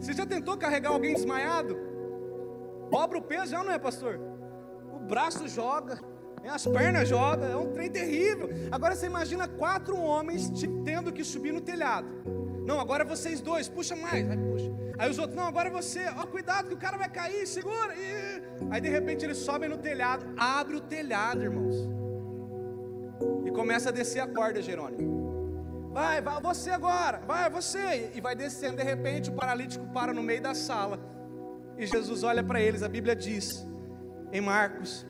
Você já tentou carregar alguém desmaiado? Dobra o peso, já não é, pastor? O braço joga, as pernas jogam, é um trem terrível. Agora você imagina quatro homens tendo que subir no telhado. Não, agora vocês dois, puxa mais, aí puxa. Aí os outros, não, agora você, ó, cuidado que o cara vai cair, segura. Aí de repente eles sobem no telhado, abre o telhado, irmãos. E começa a descer a corda, Jerônimo. Vai, vai, você agora, vai, você. E vai descendo, de repente o paralítico para no meio da sala. E Jesus olha para eles, a Bíblia diz, em Marcos,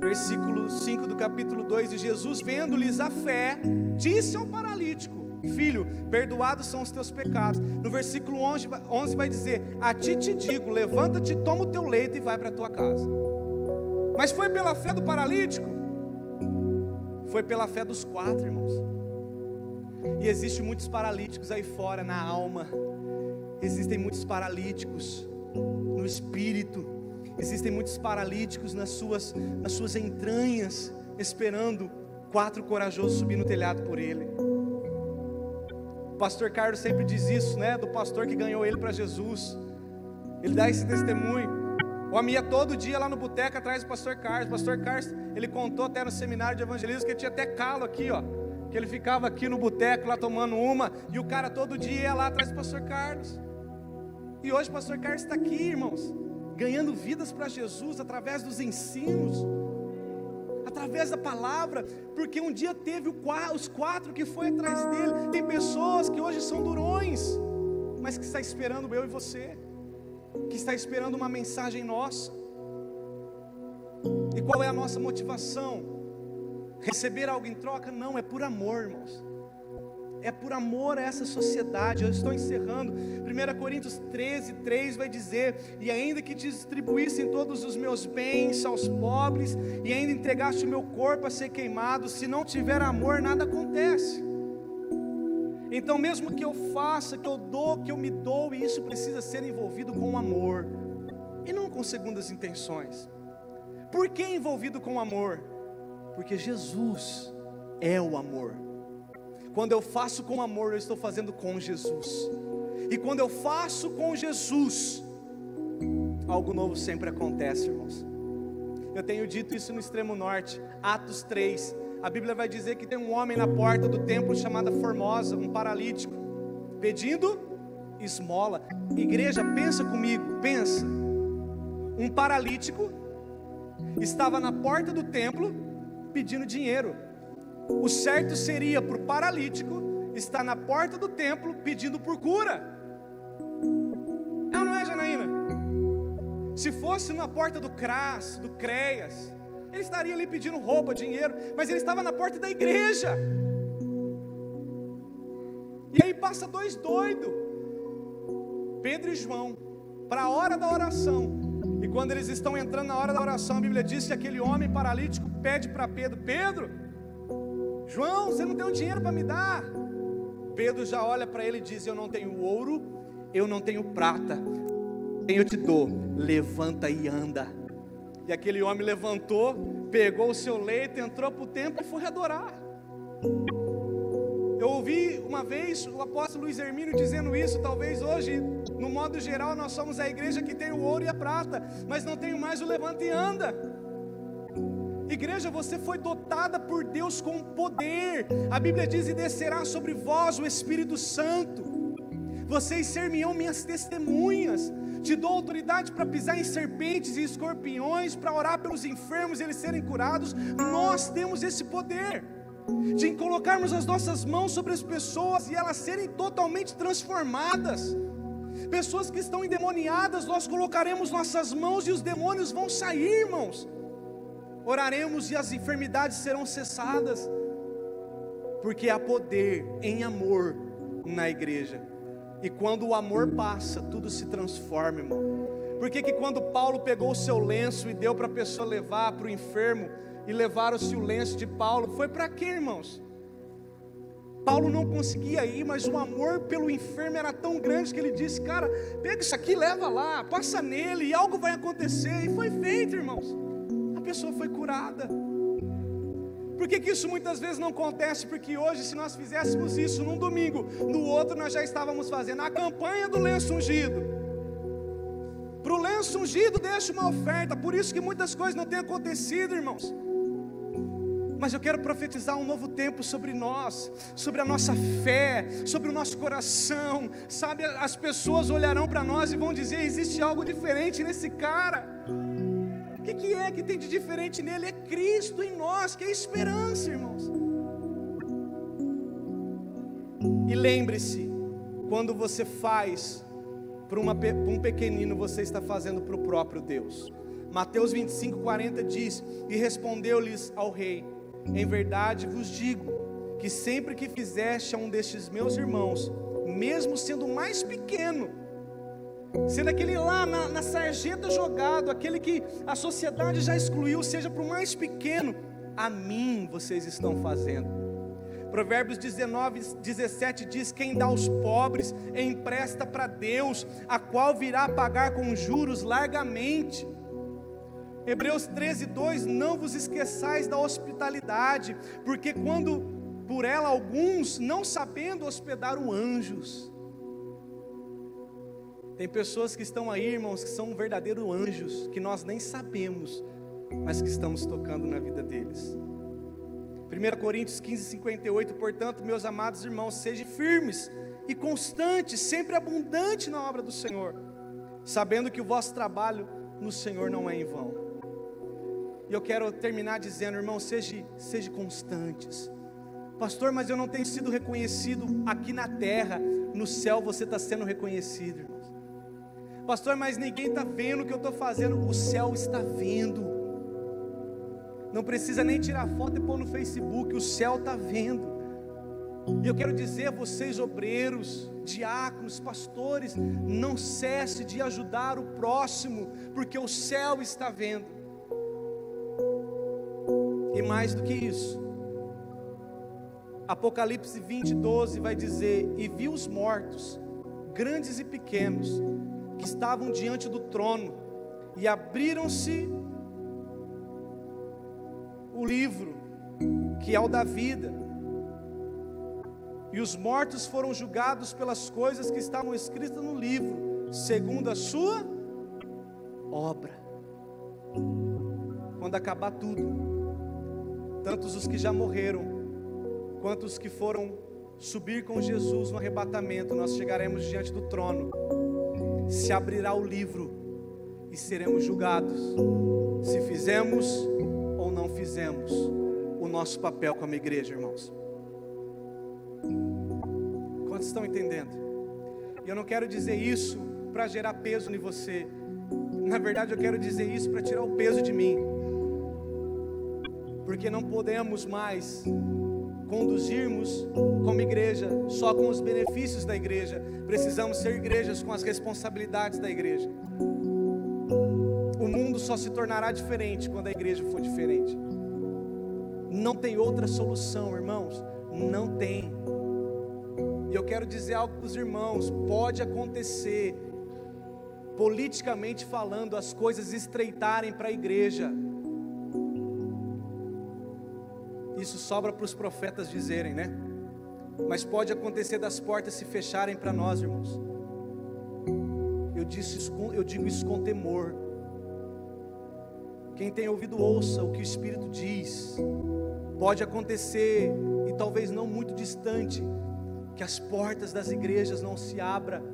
versículo 5 do capítulo 2: E Jesus, vendo-lhes a fé, disse ao paralítico: Filho, perdoados são os teus pecados. No versículo 11, 11 vai dizer: A ti te digo, levanta-te, toma o teu leito e vai para a tua casa. Mas foi pela fé do paralítico? Foi pela fé dos quatro, irmãos. E existem muitos paralíticos aí fora na alma. Existem muitos paralíticos no espírito. Existem muitos paralíticos nas suas, nas suas entranhas, esperando quatro corajosos subir no telhado por ele. O pastor Carlos sempre diz isso, né? Do pastor que ganhou ele para Jesus. Ele dá esse testemunho. O homem ia todo dia lá no boteco atrás do pastor Carlos. O pastor Carlos, ele contou até no seminário de evangelismo que ele tinha até calo aqui, ó. Que ele ficava aqui no boteco lá tomando uma. E o cara todo dia ia lá atrás do pastor Carlos. E hoje o pastor Carlos está aqui, irmãos. Ganhando vidas para Jesus através dos ensinos através da palavra, porque um dia teve os quatro que foi atrás dele. Tem pessoas que hoje são durões, mas que está esperando eu e você, que está esperando uma mensagem nossa. E qual é a nossa motivação? Receber algo em troca? Não, é por amor, irmãos é por amor a essa sociedade. Eu estou encerrando. 1 Coríntios 13, 3 vai dizer: E ainda que distribuíssem todos os meus bens aos pobres, e ainda entregaste o meu corpo a ser queimado, se não tiver amor, nada acontece. Então, mesmo que eu faça, que eu dou, que eu me dou, isso precisa ser envolvido com amor e não com segundas intenções. Por que envolvido com amor? Porque Jesus é o amor. Quando eu faço com amor, eu estou fazendo com Jesus. E quando eu faço com Jesus, algo novo sempre acontece, irmãos. Eu tenho dito isso no extremo norte, Atos 3. A Bíblia vai dizer que tem um homem na porta do templo chamada Formosa, um paralítico, pedindo esmola. Igreja, pensa comigo, pensa. Um paralítico estava na porta do templo pedindo dinheiro. O certo seria para o paralítico estar na porta do templo pedindo por cura. É ou não é, Janaína? Se fosse na porta do CRAS, do CREAS, ele estaria ali pedindo roupa, dinheiro, mas ele estava na porta da igreja. E aí passa dois doidos, Pedro e João, para a hora da oração. E quando eles estão entrando na hora da oração, a Bíblia diz que aquele homem paralítico pede para Pedro: Pedro, João, você não tem um dinheiro para me dar. Pedro já olha para ele e diz: Eu não tenho ouro, eu não tenho prata, eu te dou, levanta e anda. E aquele homem levantou, pegou o seu leito, entrou para o templo e foi adorar. Eu ouvi uma vez o apóstolo Luiz Hermínio dizendo isso, talvez hoje, no modo geral, nós somos a igreja que tem o ouro e a prata, mas não tem mais o levanta e anda. Igreja, você foi dotada por Deus com poder. A Bíblia diz: e descerá sobre vós o Espírito Santo. Vocês ser-me-ão minhas testemunhas. Te dou autoridade para pisar em serpentes e escorpiões, para orar pelos enfermos e eles serem curados. Nós temos esse poder de colocarmos as nossas mãos sobre as pessoas e elas serem totalmente transformadas. Pessoas que estão endemoniadas, nós colocaremos nossas mãos e os demônios vão sair, irmãos oraremos e as enfermidades serão cessadas, porque há poder em amor na igreja. E quando o amor passa, tudo se transforma, irmão. Por que, que quando Paulo pegou o seu lenço e deu para a pessoa levar para o enfermo, e levaram-se o lenço de Paulo. Foi para quê, irmãos? Paulo não conseguia ir, mas o amor pelo enfermo era tão grande que ele disse: Cara, pega isso aqui, leva lá, passa nele e algo vai acontecer. E foi feito, irmãos. Pessoa foi curada. Por que, que isso muitas vezes não acontece? Porque hoje, se nós fizéssemos isso num domingo, no outro nós já estávamos fazendo a campanha do lenço ungido. Para o lenço ungido, deixa uma oferta. Por isso que muitas coisas não têm acontecido, irmãos. Mas eu quero profetizar um novo tempo sobre nós, sobre a nossa fé, sobre o nosso coração. Sabe, as pessoas olharão para nós e vão dizer: existe algo diferente nesse cara. Que, que é que tem de diferente nele? É Cristo em nós, que é esperança, irmãos. E lembre-se, quando você faz para um pequenino, você está fazendo para o próprio Deus. Mateus 25, 40 diz: E respondeu-lhes ao rei: em verdade vos digo que sempre que fizeste a um destes meus irmãos, mesmo sendo mais pequeno, sendo aquele lá na, na sarjeta jogado, aquele que a sociedade já excluiu, seja para o mais pequeno, a mim vocês estão fazendo. Provérbios 19, 17 diz: Quem dá aos pobres empresta para Deus, a qual virá pagar com juros largamente. Hebreus 13, 2: Não vos esqueçais da hospitalidade, porque quando por ela alguns, não sabendo, hospedaram anjos. Tem pessoas que estão aí, irmãos, que são verdadeiros anjos, que nós nem sabemos, mas que estamos tocando na vida deles. 1 Coríntios 15, 58, portanto, meus amados irmãos, sejam firmes e constantes, sempre abundantes na obra do Senhor, sabendo que o vosso trabalho no Senhor não é em vão. E eu quero terminar dizendo, irmão, seja, seja constantes. Pastor, mas eu não tenho sido reconhecido aqui na terra, no céu você está sendo reconhecido. Pastor, mas ninguém está vendo o que eu estou fazendo, o céu está vendo. Não precisa nem tirar foto e pôr no Facebook, o céu está vendo. E eu quero dizer a vocês, obreiros, diáconos, pastores, não cesse de ajudar o próximo, porque o céu está vendo. E mais do que isso, Apocalipse 20, 12 vai dizer: E vi os mortos, grandes e pequenos, que estavam diante do trono, e abriram-se o livro, que é o da vida. E os mortos foram julgados pelas coisas que estavam escritas no livro, segundo a sua obra. Quando acabar tudo, tantos os que já morreram, quanto os que foram subir com Jesus no arrebatamento, nós chegaremos diante do trono, se abrirá o livro e seremos julgados, se fizemos ou não fizemos o nosso papel como igreja, irmãos. Quantos estão entendendo? E eu não quero dizer isso para gerar peso em você, na verdade eu quero dizer isso para tirar o peso de mim porque não podemos mais conduzirmos como igreja só com os benefícios da igreja, precisamos ser igrejas com as responsabilidades da igreja. O mundo só se tornará diferente quando a igreja for diferente. Não tem outra solução, irmãos, não tem. E eu quero dizer algo para os irmãos: pode acontecer, politicamente falando, as coisas estreitarem para a igreja Isso sobra para os profetas dizerem, né? Mas pode acontecer das portas se fecharem para nós, irmãos. Eu, disse eu digo isso com temor. Quem tem ouvido, ouça o que o Espírito diz. Pode acontecer, e talvez não muito distante, que as portas das igrejas não se abram.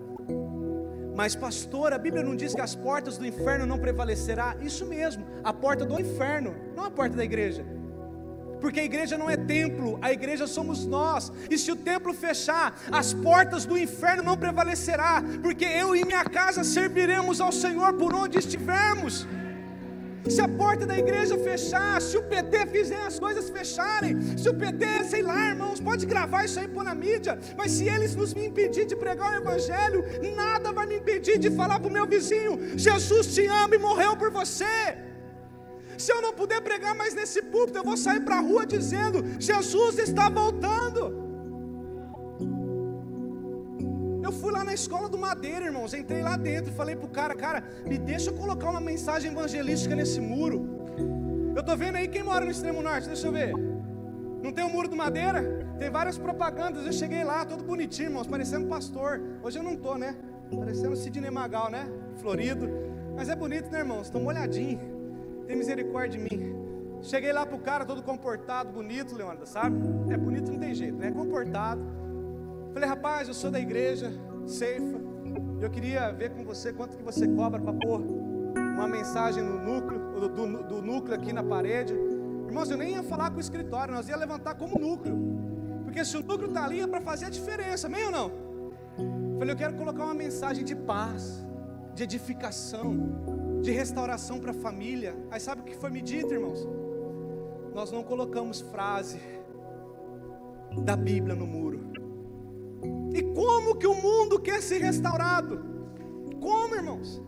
Mas, pastor, a Bíblia não diz que as portas do inferno não prevalecerá? Isso mesmo, a porta do inferno, não a porta da igreja porque a igreja não é templo, a igreja somos nós. E se o templo fechar, as portas do inferno não prevalecerá, porque eu e minha casa serviremos ao Senhor por onde estivermos. Se a porta da igreja fechar, se o PT fizer as coisas fecharem, se o PT, sei lá, irmãos, pode gravar isso aí pôr na mídia, mas se eles nos me impedir de pregar o evangelho, nada vai me impedir de falar para o meu vizinho: Jesus te ama e morreu por você. Se eu não puder pregar mais nesse púlpito, eu vou sair para a rua dizendo: Jesus está voltando. Eu fui lá na escola do Madeira, irmãos. Entrei lá dentro e falei pro cara, cara, me deixa eu colocar uma mensagem evangelística nesse muro. Eu tô vendo aí quem mora no extremo norte, deixa eu ver. Não tem o muro do Madeira? Tem várias propagandas. Eu cheguei lá, todo bonitinho, irmãos, parecendo pastor. Hoje eu não tô, né? Parecendo Sidney Magal, né? Florido. Mas é bonito, né, irmãos? Estou molhadinho. Tem misericórdia de mim. Cheguei lá pro cara todo comportado, bonito, Leandro, sabe? É bonito, não tem jeito, né? Comportado. Falei, rapaz, eu sou da igreja, ceifa. Eu queria ver com você quanto que você cobra para pôr uma mensagem no núcleo, do, do, do, núcleo aqui na parede. Irmãos, eu nem ia falar com o escritório, nós ia levantar como núcleo. Porque se o núcleo está ali é para fazer a diferença, meio ou não? Falei, eu quero colocar uma mensagem de paz, de edificação, de restauração para a família. Aí sabe o que foi me dito, irmãos? Nós não colocamos frase da Bíblia no muro. E como que o mundo quer ser restaurado? Como, irmãos?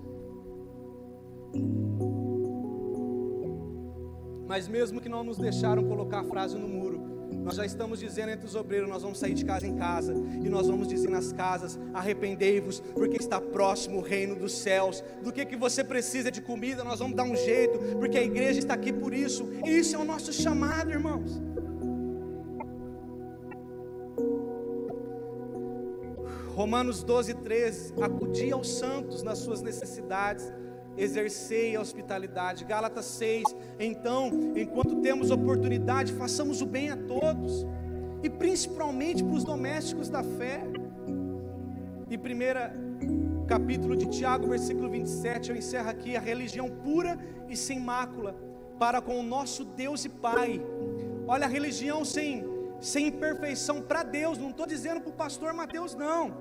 Mas mesmo que não nos deixaram colocar a frase no muro, nós já estamos dizendo entre os obreiros, nós vamos sair de casa em casa e nós vamos dizer nas casas: arrependei-vos, porque está próximo o reino dos céus. Do que que você precisa de comida, nós vamos dar um jeito, porque a igreja está aqui por isso. E isso é o nosso chamado, irmãos. Romanos 12, 13. Acudi aos santos nas suas necessidades, exercei a hospitalidade. Gálatas 6. Então, enquanto temos oportunidade, façamos o bem a todos, e principalmente para os domésticos da fé. E primeira capítulo de Tiago, versículo 27, eu encerro aqui: a religião pura e sem mácula, para com o nosso Deus e Pai. Olha, a religião sem sem imperfeição para Deus, não estou dizendo para o pastor Mateus, não,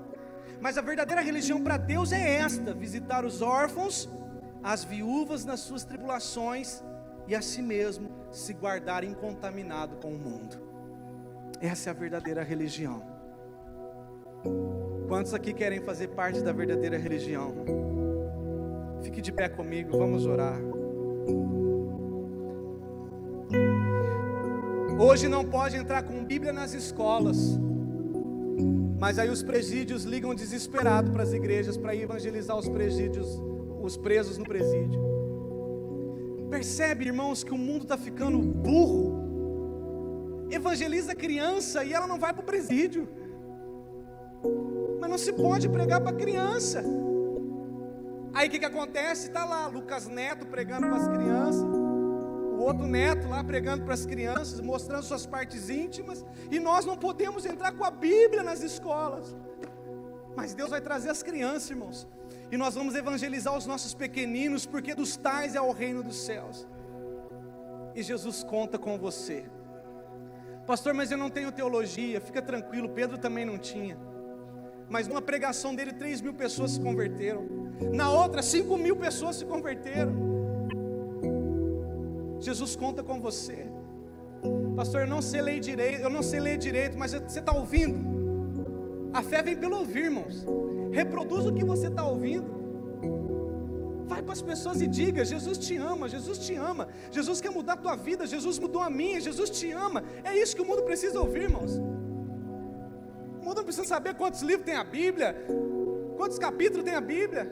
mas a verdadeira religião para Deus é esta: visitar os órfãos, as viúvas nas suas tribulações e a si mesmo se guardar incontaminado com o mundo. Essa é a verdadeira religião. Quantos aqui querem fazer parte da verdadeira religião? Fique de pé comigo, vamos orar. Hoje não pode entrar com Bíblia nas escolas. Mas aí os presídios ligam desesperado para as igrejas para evangelizar os presídios, os presos no presídio. Percebe, irmãos, que o mundo está ficando burro. Evangeliza a criança e ela não vai para o presídio. Mas não se pode pregar para criança. Aí o que, que acontece? Está lá Lucas Neto pregando para as crianças outro neto lá pregando para as crianças, mostrando suas partes íntimas, e nós não podemos entrar com a Bíblia nas escolas. Mas Deus vai trazer as crianças, irmãos, e nós vamos evangelizar os nossos pequeninos, porque dos tais é o reino dos céus. E Jesus conta com você. Pastor, mas eu não tenho teologia, fica tranquilo, Pedro também não tinha. Mas numa pregação dele, 3 mil pessoas se converteram. Na outra, 5 mil pessoas se converteram. Jesus conta com você. Pastor, eu não sei ler direito, eu não sei ler direito, mas você está ouvindo? A fé vem pelo ouvir, irmãos. Reproduz o que você está ouvindo. Vai para as pessoas e diga: Jesus te ama, Jesus te ama, Jesus quer mudar a tua vida, Jesus mudou a minha, Jesus te ama. É isso que o mundo precisa ouvir, irmãos. O mundo não precisa saber quantos livros tem a Bíblia, quantos capítulos tem a Bíblia.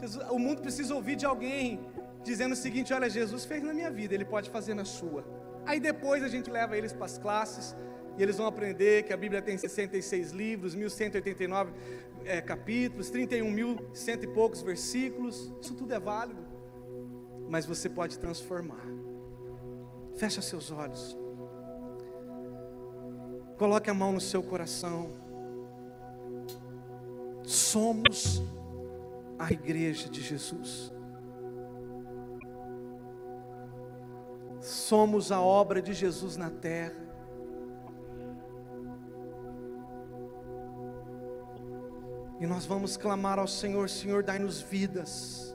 Jesus, o mundo precisa ouvir de alguém dizendo o seguinte: olha, Jesus fez na minha vida, Ele pode fazer na sua. Aí depois a gente leva eles para as classes e eles vão aprender que a Bíblia tem 66 livros, 1189 é, capítulos, 31 mil cento e poucos versículos. Isso tudo é válido, mas você pode transformar. Fecha seus olhos. Coloque a mão no seu coração. Somos a igreja de Jesus. somos a obra de Jesus na terra. E nós vamos clamar ao Senhor: Senhor, dai-nos vidas,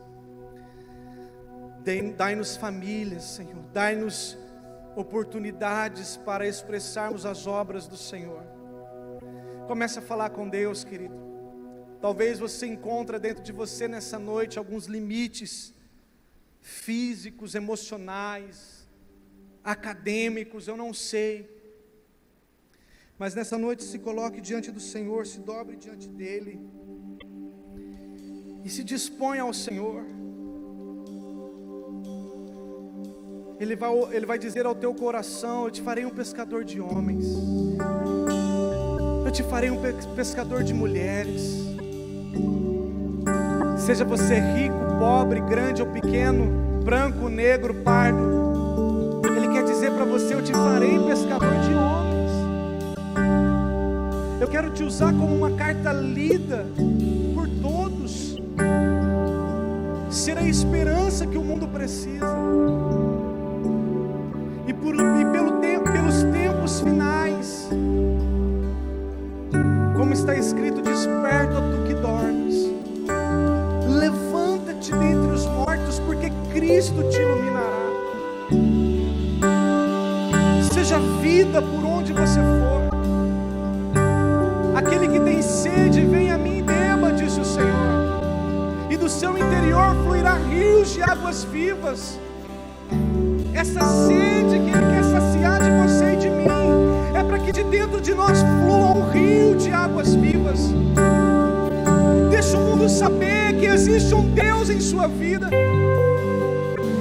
dai-nos famílias, Senhor, dai-nos oportunidades para expressarmos as obras do Senhor. Comece a falar com Deus, querido. Talvez você encontre dentro de você nessa noite alguns limites físicos, emocionais, acadêmicos, eu não sei. Mas nessa noite se coloque diante do Senhor, se dobre diante dEle e se dispõe ao Senhor. Ele vai, ele vai dizer ao teu coração: Eu te farei um pescador de homens, eu te farei um pescador de mulheres. Seja você rico, pobre, grande ou pequeno, branco, negro, pardo, Ele quer dizer para você: Eu te farei pescador de homens. Quero te usar como uma carta lida por todos, ser a esperança que o mundo precisa por, e pelo tempo, pelos tempos finais. Como está escrito: Desperta tu que dormes, levanta-te dentre os mortos, porque Cristo te iluminará. Seja vida por onde rios de águas vivas essa sede que Ele quer saciar de você e de mim, é para que de dentro de nós flua um rio de águas vivas. Deixa o mundo saber que existe um Deus em sua vida.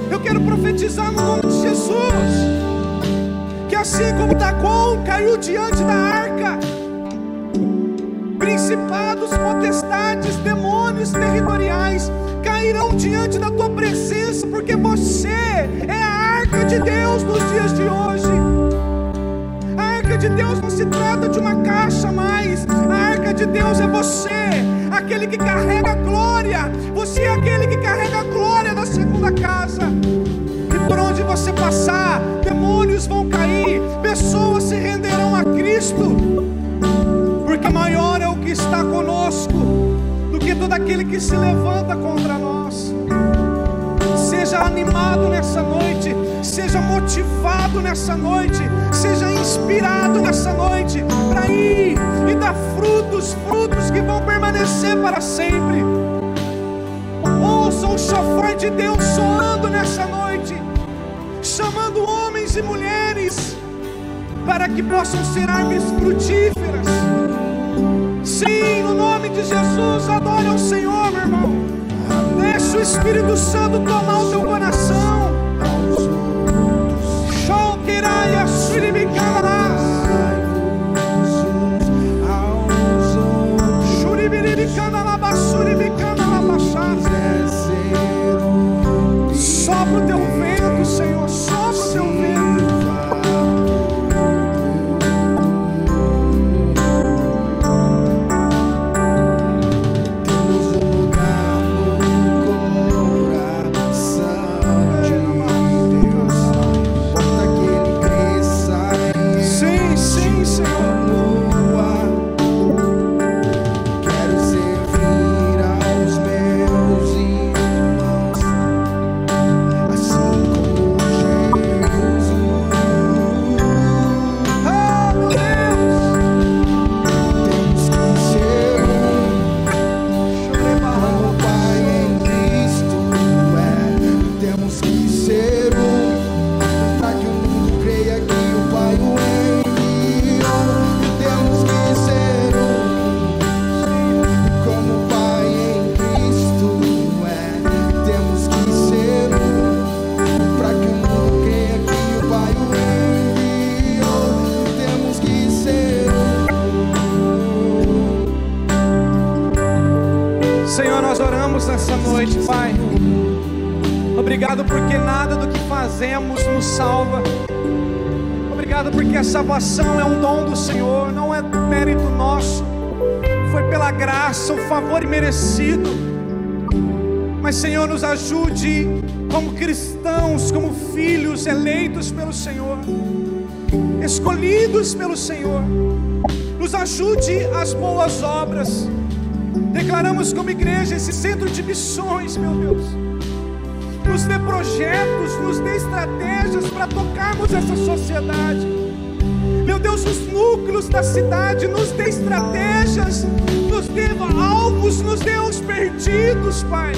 Eu quero profetizar no nome de Jesus, que assim como Dagon caiu diante da arca, principados, potestades, demônios territoriais cairão diante da tua presença, porque você é a arca de Deus nos dias de hoje. A arca de Deus não se trata de uma caixa mais. A arca de Deus é você, aquele que carrega a glória. Você é aquele que carrega a glória da segunda casa. E por onde você passar, demônios vão cair, pessoas se renderão a Cristo. Porque maior é o que está conosco do que todo aquele que se levanta contra nós. Seja animado nessa noite, seja motivado nessa noite, seja inspirado nessa noite para ir e dar frutos, frutos que vão permanecer para sempre. Ouça o chofar de Deus soando nessa noite, chamando homens e mulheres para que possam ser árvores frutíferas. Sim, no nome de Jesus, adore ao Senhor, meu irmão. Deixa o Espírito Santo tomar o teu coração. Shokiraya Suribikana. Porque nada do que fazemos nos salva. Obrigado porque a salvação é um dom do Senhor, não é mérito nosso. Foi pela graça, o favor imerecido. Mas, Senhor, nos ajude como cristãos, como filhos eleitos pelo Senhor, escolhidos pelo Senhor. Nos ajude as boas obras. Declaramos como igreja esse centro de missões, meu Deus. Nos dê projetos, nos dê estratégias para tocarmos essa sociedade. Meu Deus, os núcleos da cidade, nos dê estratégias, nos dê alvos, nos dê os perdidos, Pai.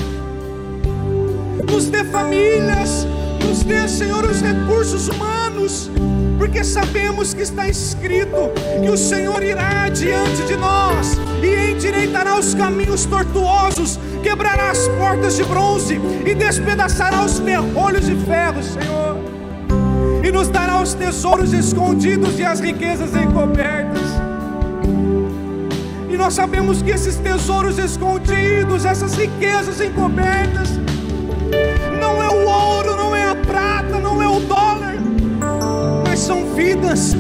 nos dê famílias, nos dê, Senhor, os recursos humanos, porque sabemos que está escrito que o Senhor irá diante de nós e endireitará os caminhos tortuosos, quebrará as portas de bronze e despedaçará os ferrolhos de ferro, Senhor, e nos dará os tesouros escondidos e as riquezas encobertas. E nós sabemos que esses tesouros escondidos, essas riquezas encobertas, vidas,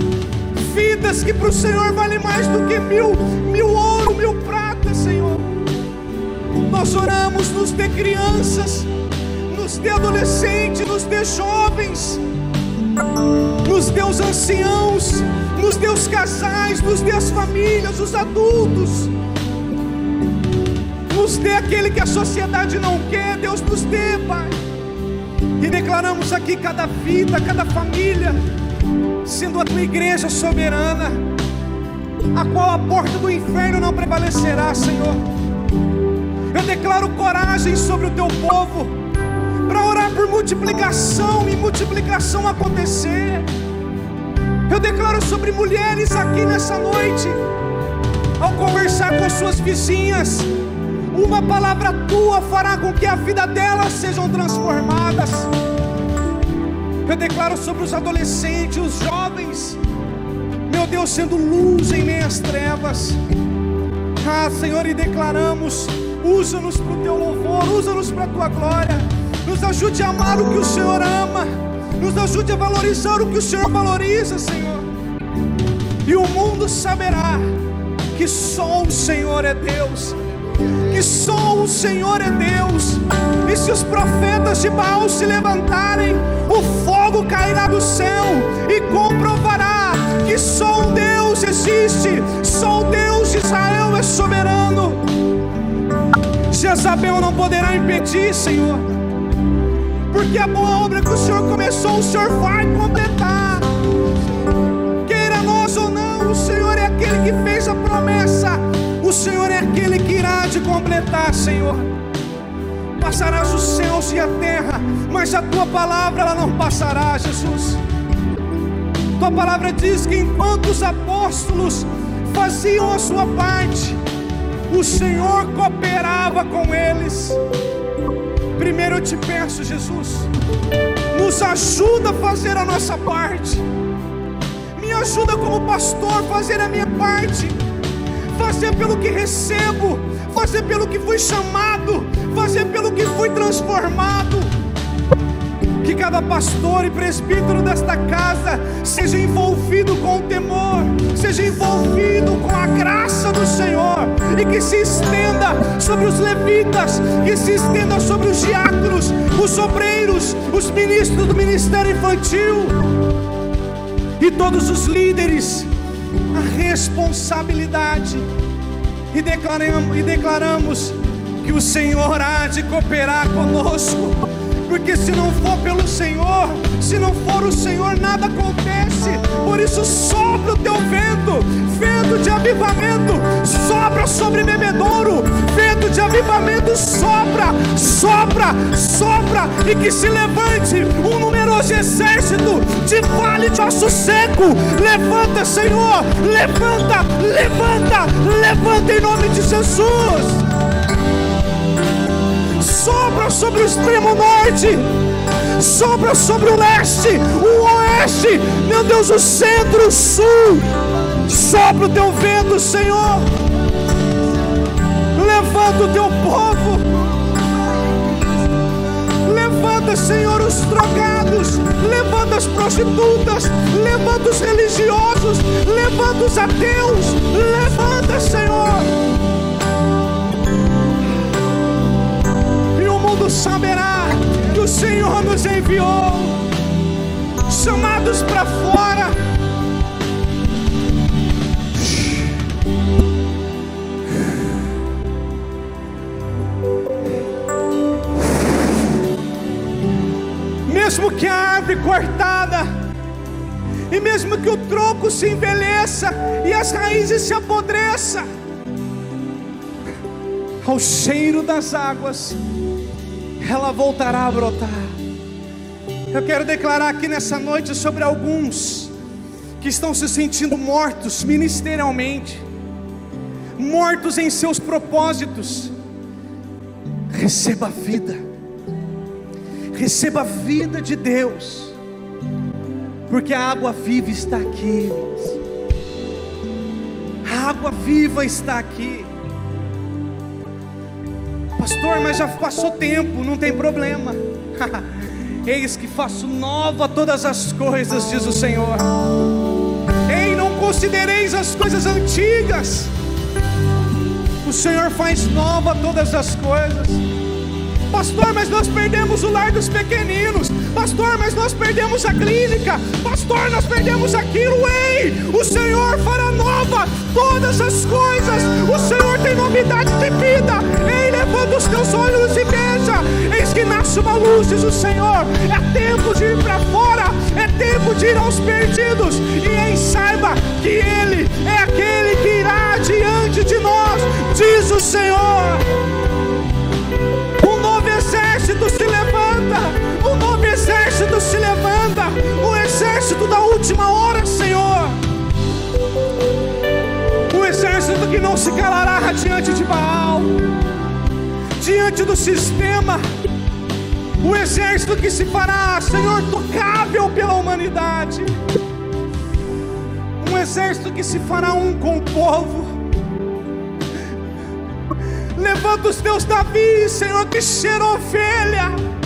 vidas que para o Senhor vale mais do que mil, mil ouro, mil prata, Senhor. Nós oramos, nos dê crianças, nos dê adolescentes, nos dê jovens, nos dê os anciãos, nos dê os casais, nos dê as famílias, os adultos, nos dê aquele que a sociedade não quer, Deus nos dê, Pai. E declaramos aqui cada vida, cada família, sendo a tua igreja soberana, a qual a porta do inferno não prevalecerá, Senhor. Eu declaro coragem sobre o teu povo, para orar por multiplicação e multiplicação acontecer. Eu declaro sobre mulheres aqui nessa noite, ao conversar com suas vizinhas, uma palavra tua fará com que a vida delas sejam transformadas. Declaro sobre os adolescentes, os jovens, meu Deus, sendo luz em meias trevas. Ah, Senhor, e declaramos: usa-nos para o teu louvor, usa-nos para a tua glória, nos ajude a amar o que o Senhor ama, nos ajude a valorizar o que o Senhor valoriza, Senhor. E o mundo saberá que só o Senhor é Deus que só o Senhor é Deus. E se os profetas de Baal se levantarem, o fogo cairá do céu e comprovará que só um Deus existe, só o Deus de Israel é soberano. Jezabel não poderá impedir, Senhor, porque a boa obra que o Senhor começou, o Senhor vai completar. Queira nós ou não, o Senhor é aquele que fez a promessa o Senhor é aquele que irá de completar, Senhor. Passarás os céus e a terra, mas a tua palavra ela não passará, Jesus. Tua palavra diz que enquanto os apóstolos faziam a sua parte, o Senhor cooperava com eles. Primeiro eu te peço, Jesus, nos ajuda a fazer a nossa parte. Me ajuda como pastor a fazer a minha parte fazer pelo que recebo, fazer pelo que fui chamado, fazer pelo que fui transformado. Que cada pastor e presbítero desta casa seja envolvido com o temor, seja envolvido com a graça do Senhor e que se estenda sobre os levitas, que se estenda sobre os diáconos, os obreiros, os ministros do ministério infantil e todos os líderes a responsabilidade. E declaramos, e declaramos que o Senhor há de cooperar conosco, porque se não for pelo Senhor, se não for o Senhor, nada acontece. Por isso, sopra o teu vento, vento de avivamento, sopra sobre bebedouro, vento de avivamento, sopra, sopra, sopra, e que se levante um numeroso exército de vale de osso seco. Levanta, Senhor, levanta, levanta, levanta em nome de Jesus sopra sobre o extremo norte, sopra sobre o leste, o oeste, meu Deus, o centro, o sul. Sopra o teu vento, Senhor. Levanta o teu povo. Levanta, Senhor, os drogados. Levanta as prostitutas. Levanta os religiosos. Levanta os ateus. Levanta, Senhor. E o mundo saberá que o Senhor nos enviou. Chamados para fora mesmo que a árvore cortada, e mesmo que o tronco se envelheça e as raízes se apodreçam, ao cheiro das águas ela voltará a brotar. Eu quero declarar aqui nessa noite sobre alguns que estão se sentindo mortos ministerialmente, mortos em seus propósitos. Receba a vida, receba a vida de Deus, porque a água viva está aqui. A água viva está aqui. Pastor, mas já passou tempo, não tem problema. Eis que faço nova todas as coisas, diz o Senhor. Ei, não considereis as coisas antigas. O Senhor faz nova todas as coisas. Pastor, mas nós perdemos o lar dos pequeninos. Pastor, mas nós perdemos a clínica. Pastor, nós perdemos aquilo. Ei, o Senhor fará nova todas as coisas. O Senhor tem novidade de vida. Ei, levanta os teus olhos e veja. Eis que nasce uma luz, diz o Senhor. É tempo de ir para fora. É tempo de ir aos perdidos. E ei, saiba que Ele é aquele que irá diante de nós, diz o Senhor exército exército se levanta, o exército da última hora, Senhor. O exército que não se calará diante de Baal, diante do sistema. O exército que se fará, Senhor, tocável pela humanidade. Um exército que se fará um com o povo Levanta os teus Davi, Senhor, que cheira ovelha.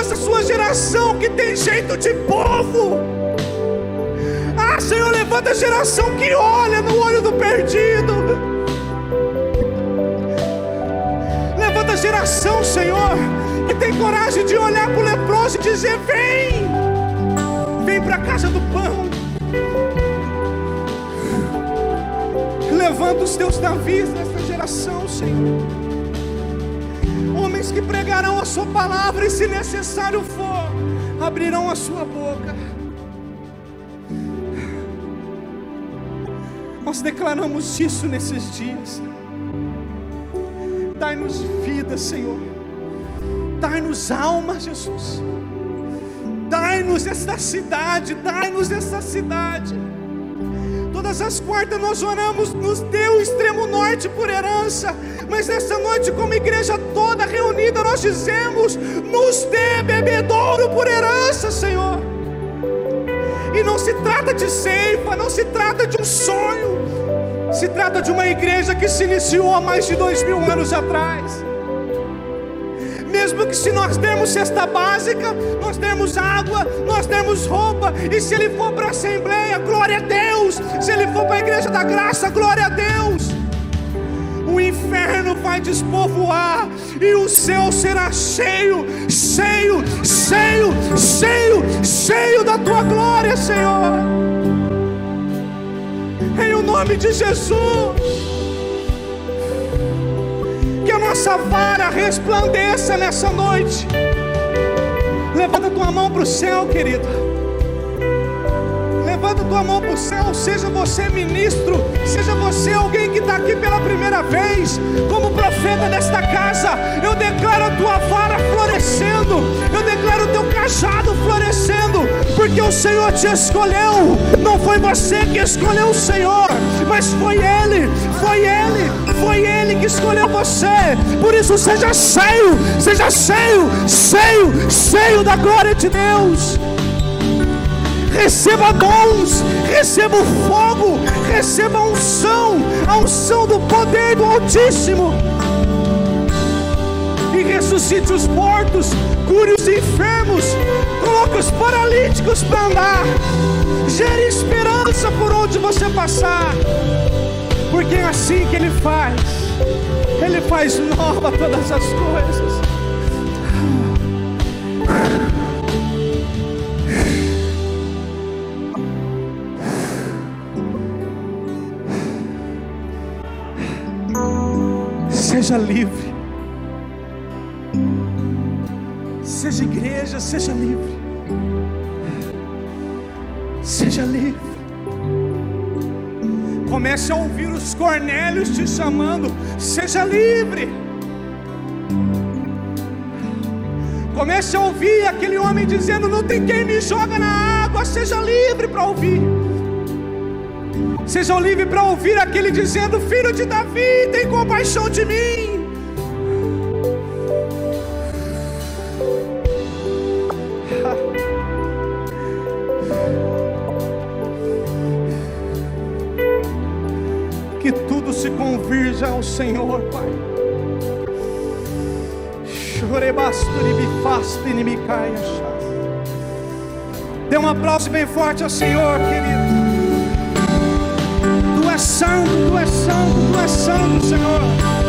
Levanta a sua geração que tem jeito de povo. Ah, Senhor, levanta a geração que olha no olho do perdido. Levanta a geração, Senhor, que tem coragem de olhar para o leproso e dizer: Vem, vem para a casa do pão. Levanta os teus Davis nessa geração, Senhor. Homens que pregarão a Sua palavra e, se necessário for, abrirão a Sua boca. Nós declaramos isso nesses dias. Dai-nos vida, Senhor. Dai-nos alma, Jesus. Dai-nos esta cidade, dai-nos essa cidade. Todas as quartas nós oramos, nos deu o extremo norte por herança. Mas nessa noite, como igreja toda reunida, nós dizemos: nos dê bebedouro por herança, Senhor. E não se trata de ceifa, não se trata de um sonho, se trata de uma igreja que se iniciou há mais de dois mil anos atrás mesmo que se nós dermos cesta básica, nós dermos água, nós dermos roupa, e se ele for para a assembleia, glória a Deus, se ele for para a igreja da graça, glória a Deus. O inferno vai despovoar e o céu será cheio, cheio, cheio, cheio, cheio da tua glória, Senhor. Em o nome de Jesus nossa vara resplandeça nessa noite. Levanta tua mão para o céu, querido. Levanta tua mão para o céu, seja você ministro, seja você alguém que está aqui pela primeira vez, como profeta desta casa. Eu declaro a tua vara florescendo, eu cajado florescendo, porque o Senhor te escolheu. Não foi você que escolheu o Senhor, mas foi Ele, foi Ele, foi Ele que escolheu você. Por isso, seja cheio, seja cheio, cheio, cheio da glória de Deus. Receba dons, receba o fogo, receba a unção, a unção do poder do Altíssimo. E ressuscite os mortos, cure os enfermos, coloque os paralíticos para andar, gere esperança por onde você passar porque é assim que Ele faz. Ele faz nova todas as coisas. Seja livre. Igreja, seja livre. Seja livre. Comece a ouvir os Cornélios te chamando. Seja livre. Comece a ouvir aquele homem dizendo: Não tem quem me joga na água. Seja livre para ouvir. Seja livre para ouvir aquele dizendo: Filho de Davi, tem compaixão de mim. Ao Senhor, Pai. Dê um aplauso bem forte ao Senhor, querido. Tu és santo, tu és santo, tu és santo, Senhor.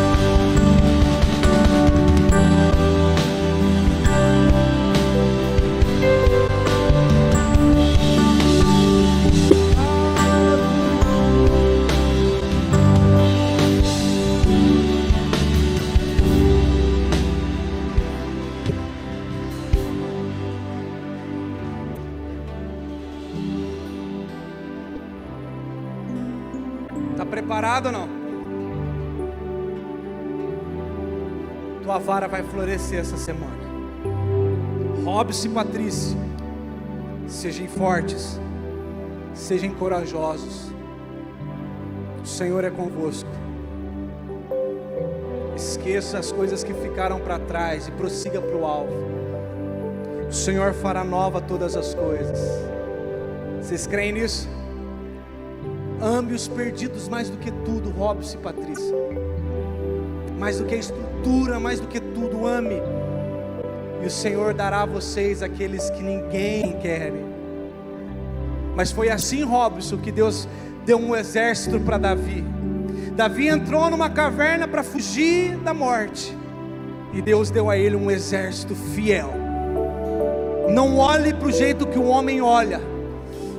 Preparado ou não? Tua vara vai florescer essa semana. Robson e Patrícia, sejam fortes, sejam corajosos. O Senhor é convosco. Esqueça as coisas que ficaram para trás e prossiga para o alvo. O Senhor fará nova todas as coisas. Vocês creem nisso? Ame os perdidos mais do que tudo, Robson e Patrícia. Mais do que a estrutura, mais do que tudo, ame. E o Senhor dará a vocês aqueles que ninguém quer. Mas foi assim, Robson, que Deus deu um exército para Davi. Davi entrou numa caverna para fugir da morte. E Deus deu a ele um exército fiel. Não olhe para o jeito que o homem olha.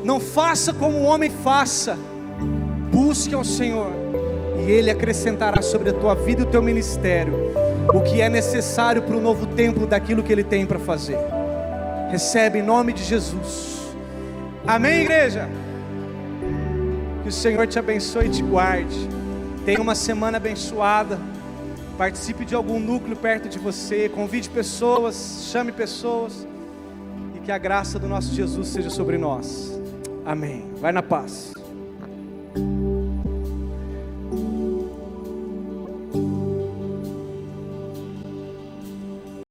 Não faça como o homem faça busque ao Senhor, e Ele acrescentará sobre a tua vida e o teu ministério o que é necessário para o novo tempo daquilo que Ele tem para fazer. Recebe em nome de Jesus. Amém, igreja? Que o Senhor te abençoe e te guarde. Tenha uma semana abençoada. Participe de algum núcleo perto de você. Convide pessoas, chame pessoas. E que a graça do nosso Jesus seja sobre nós. Amém. Vai na paz.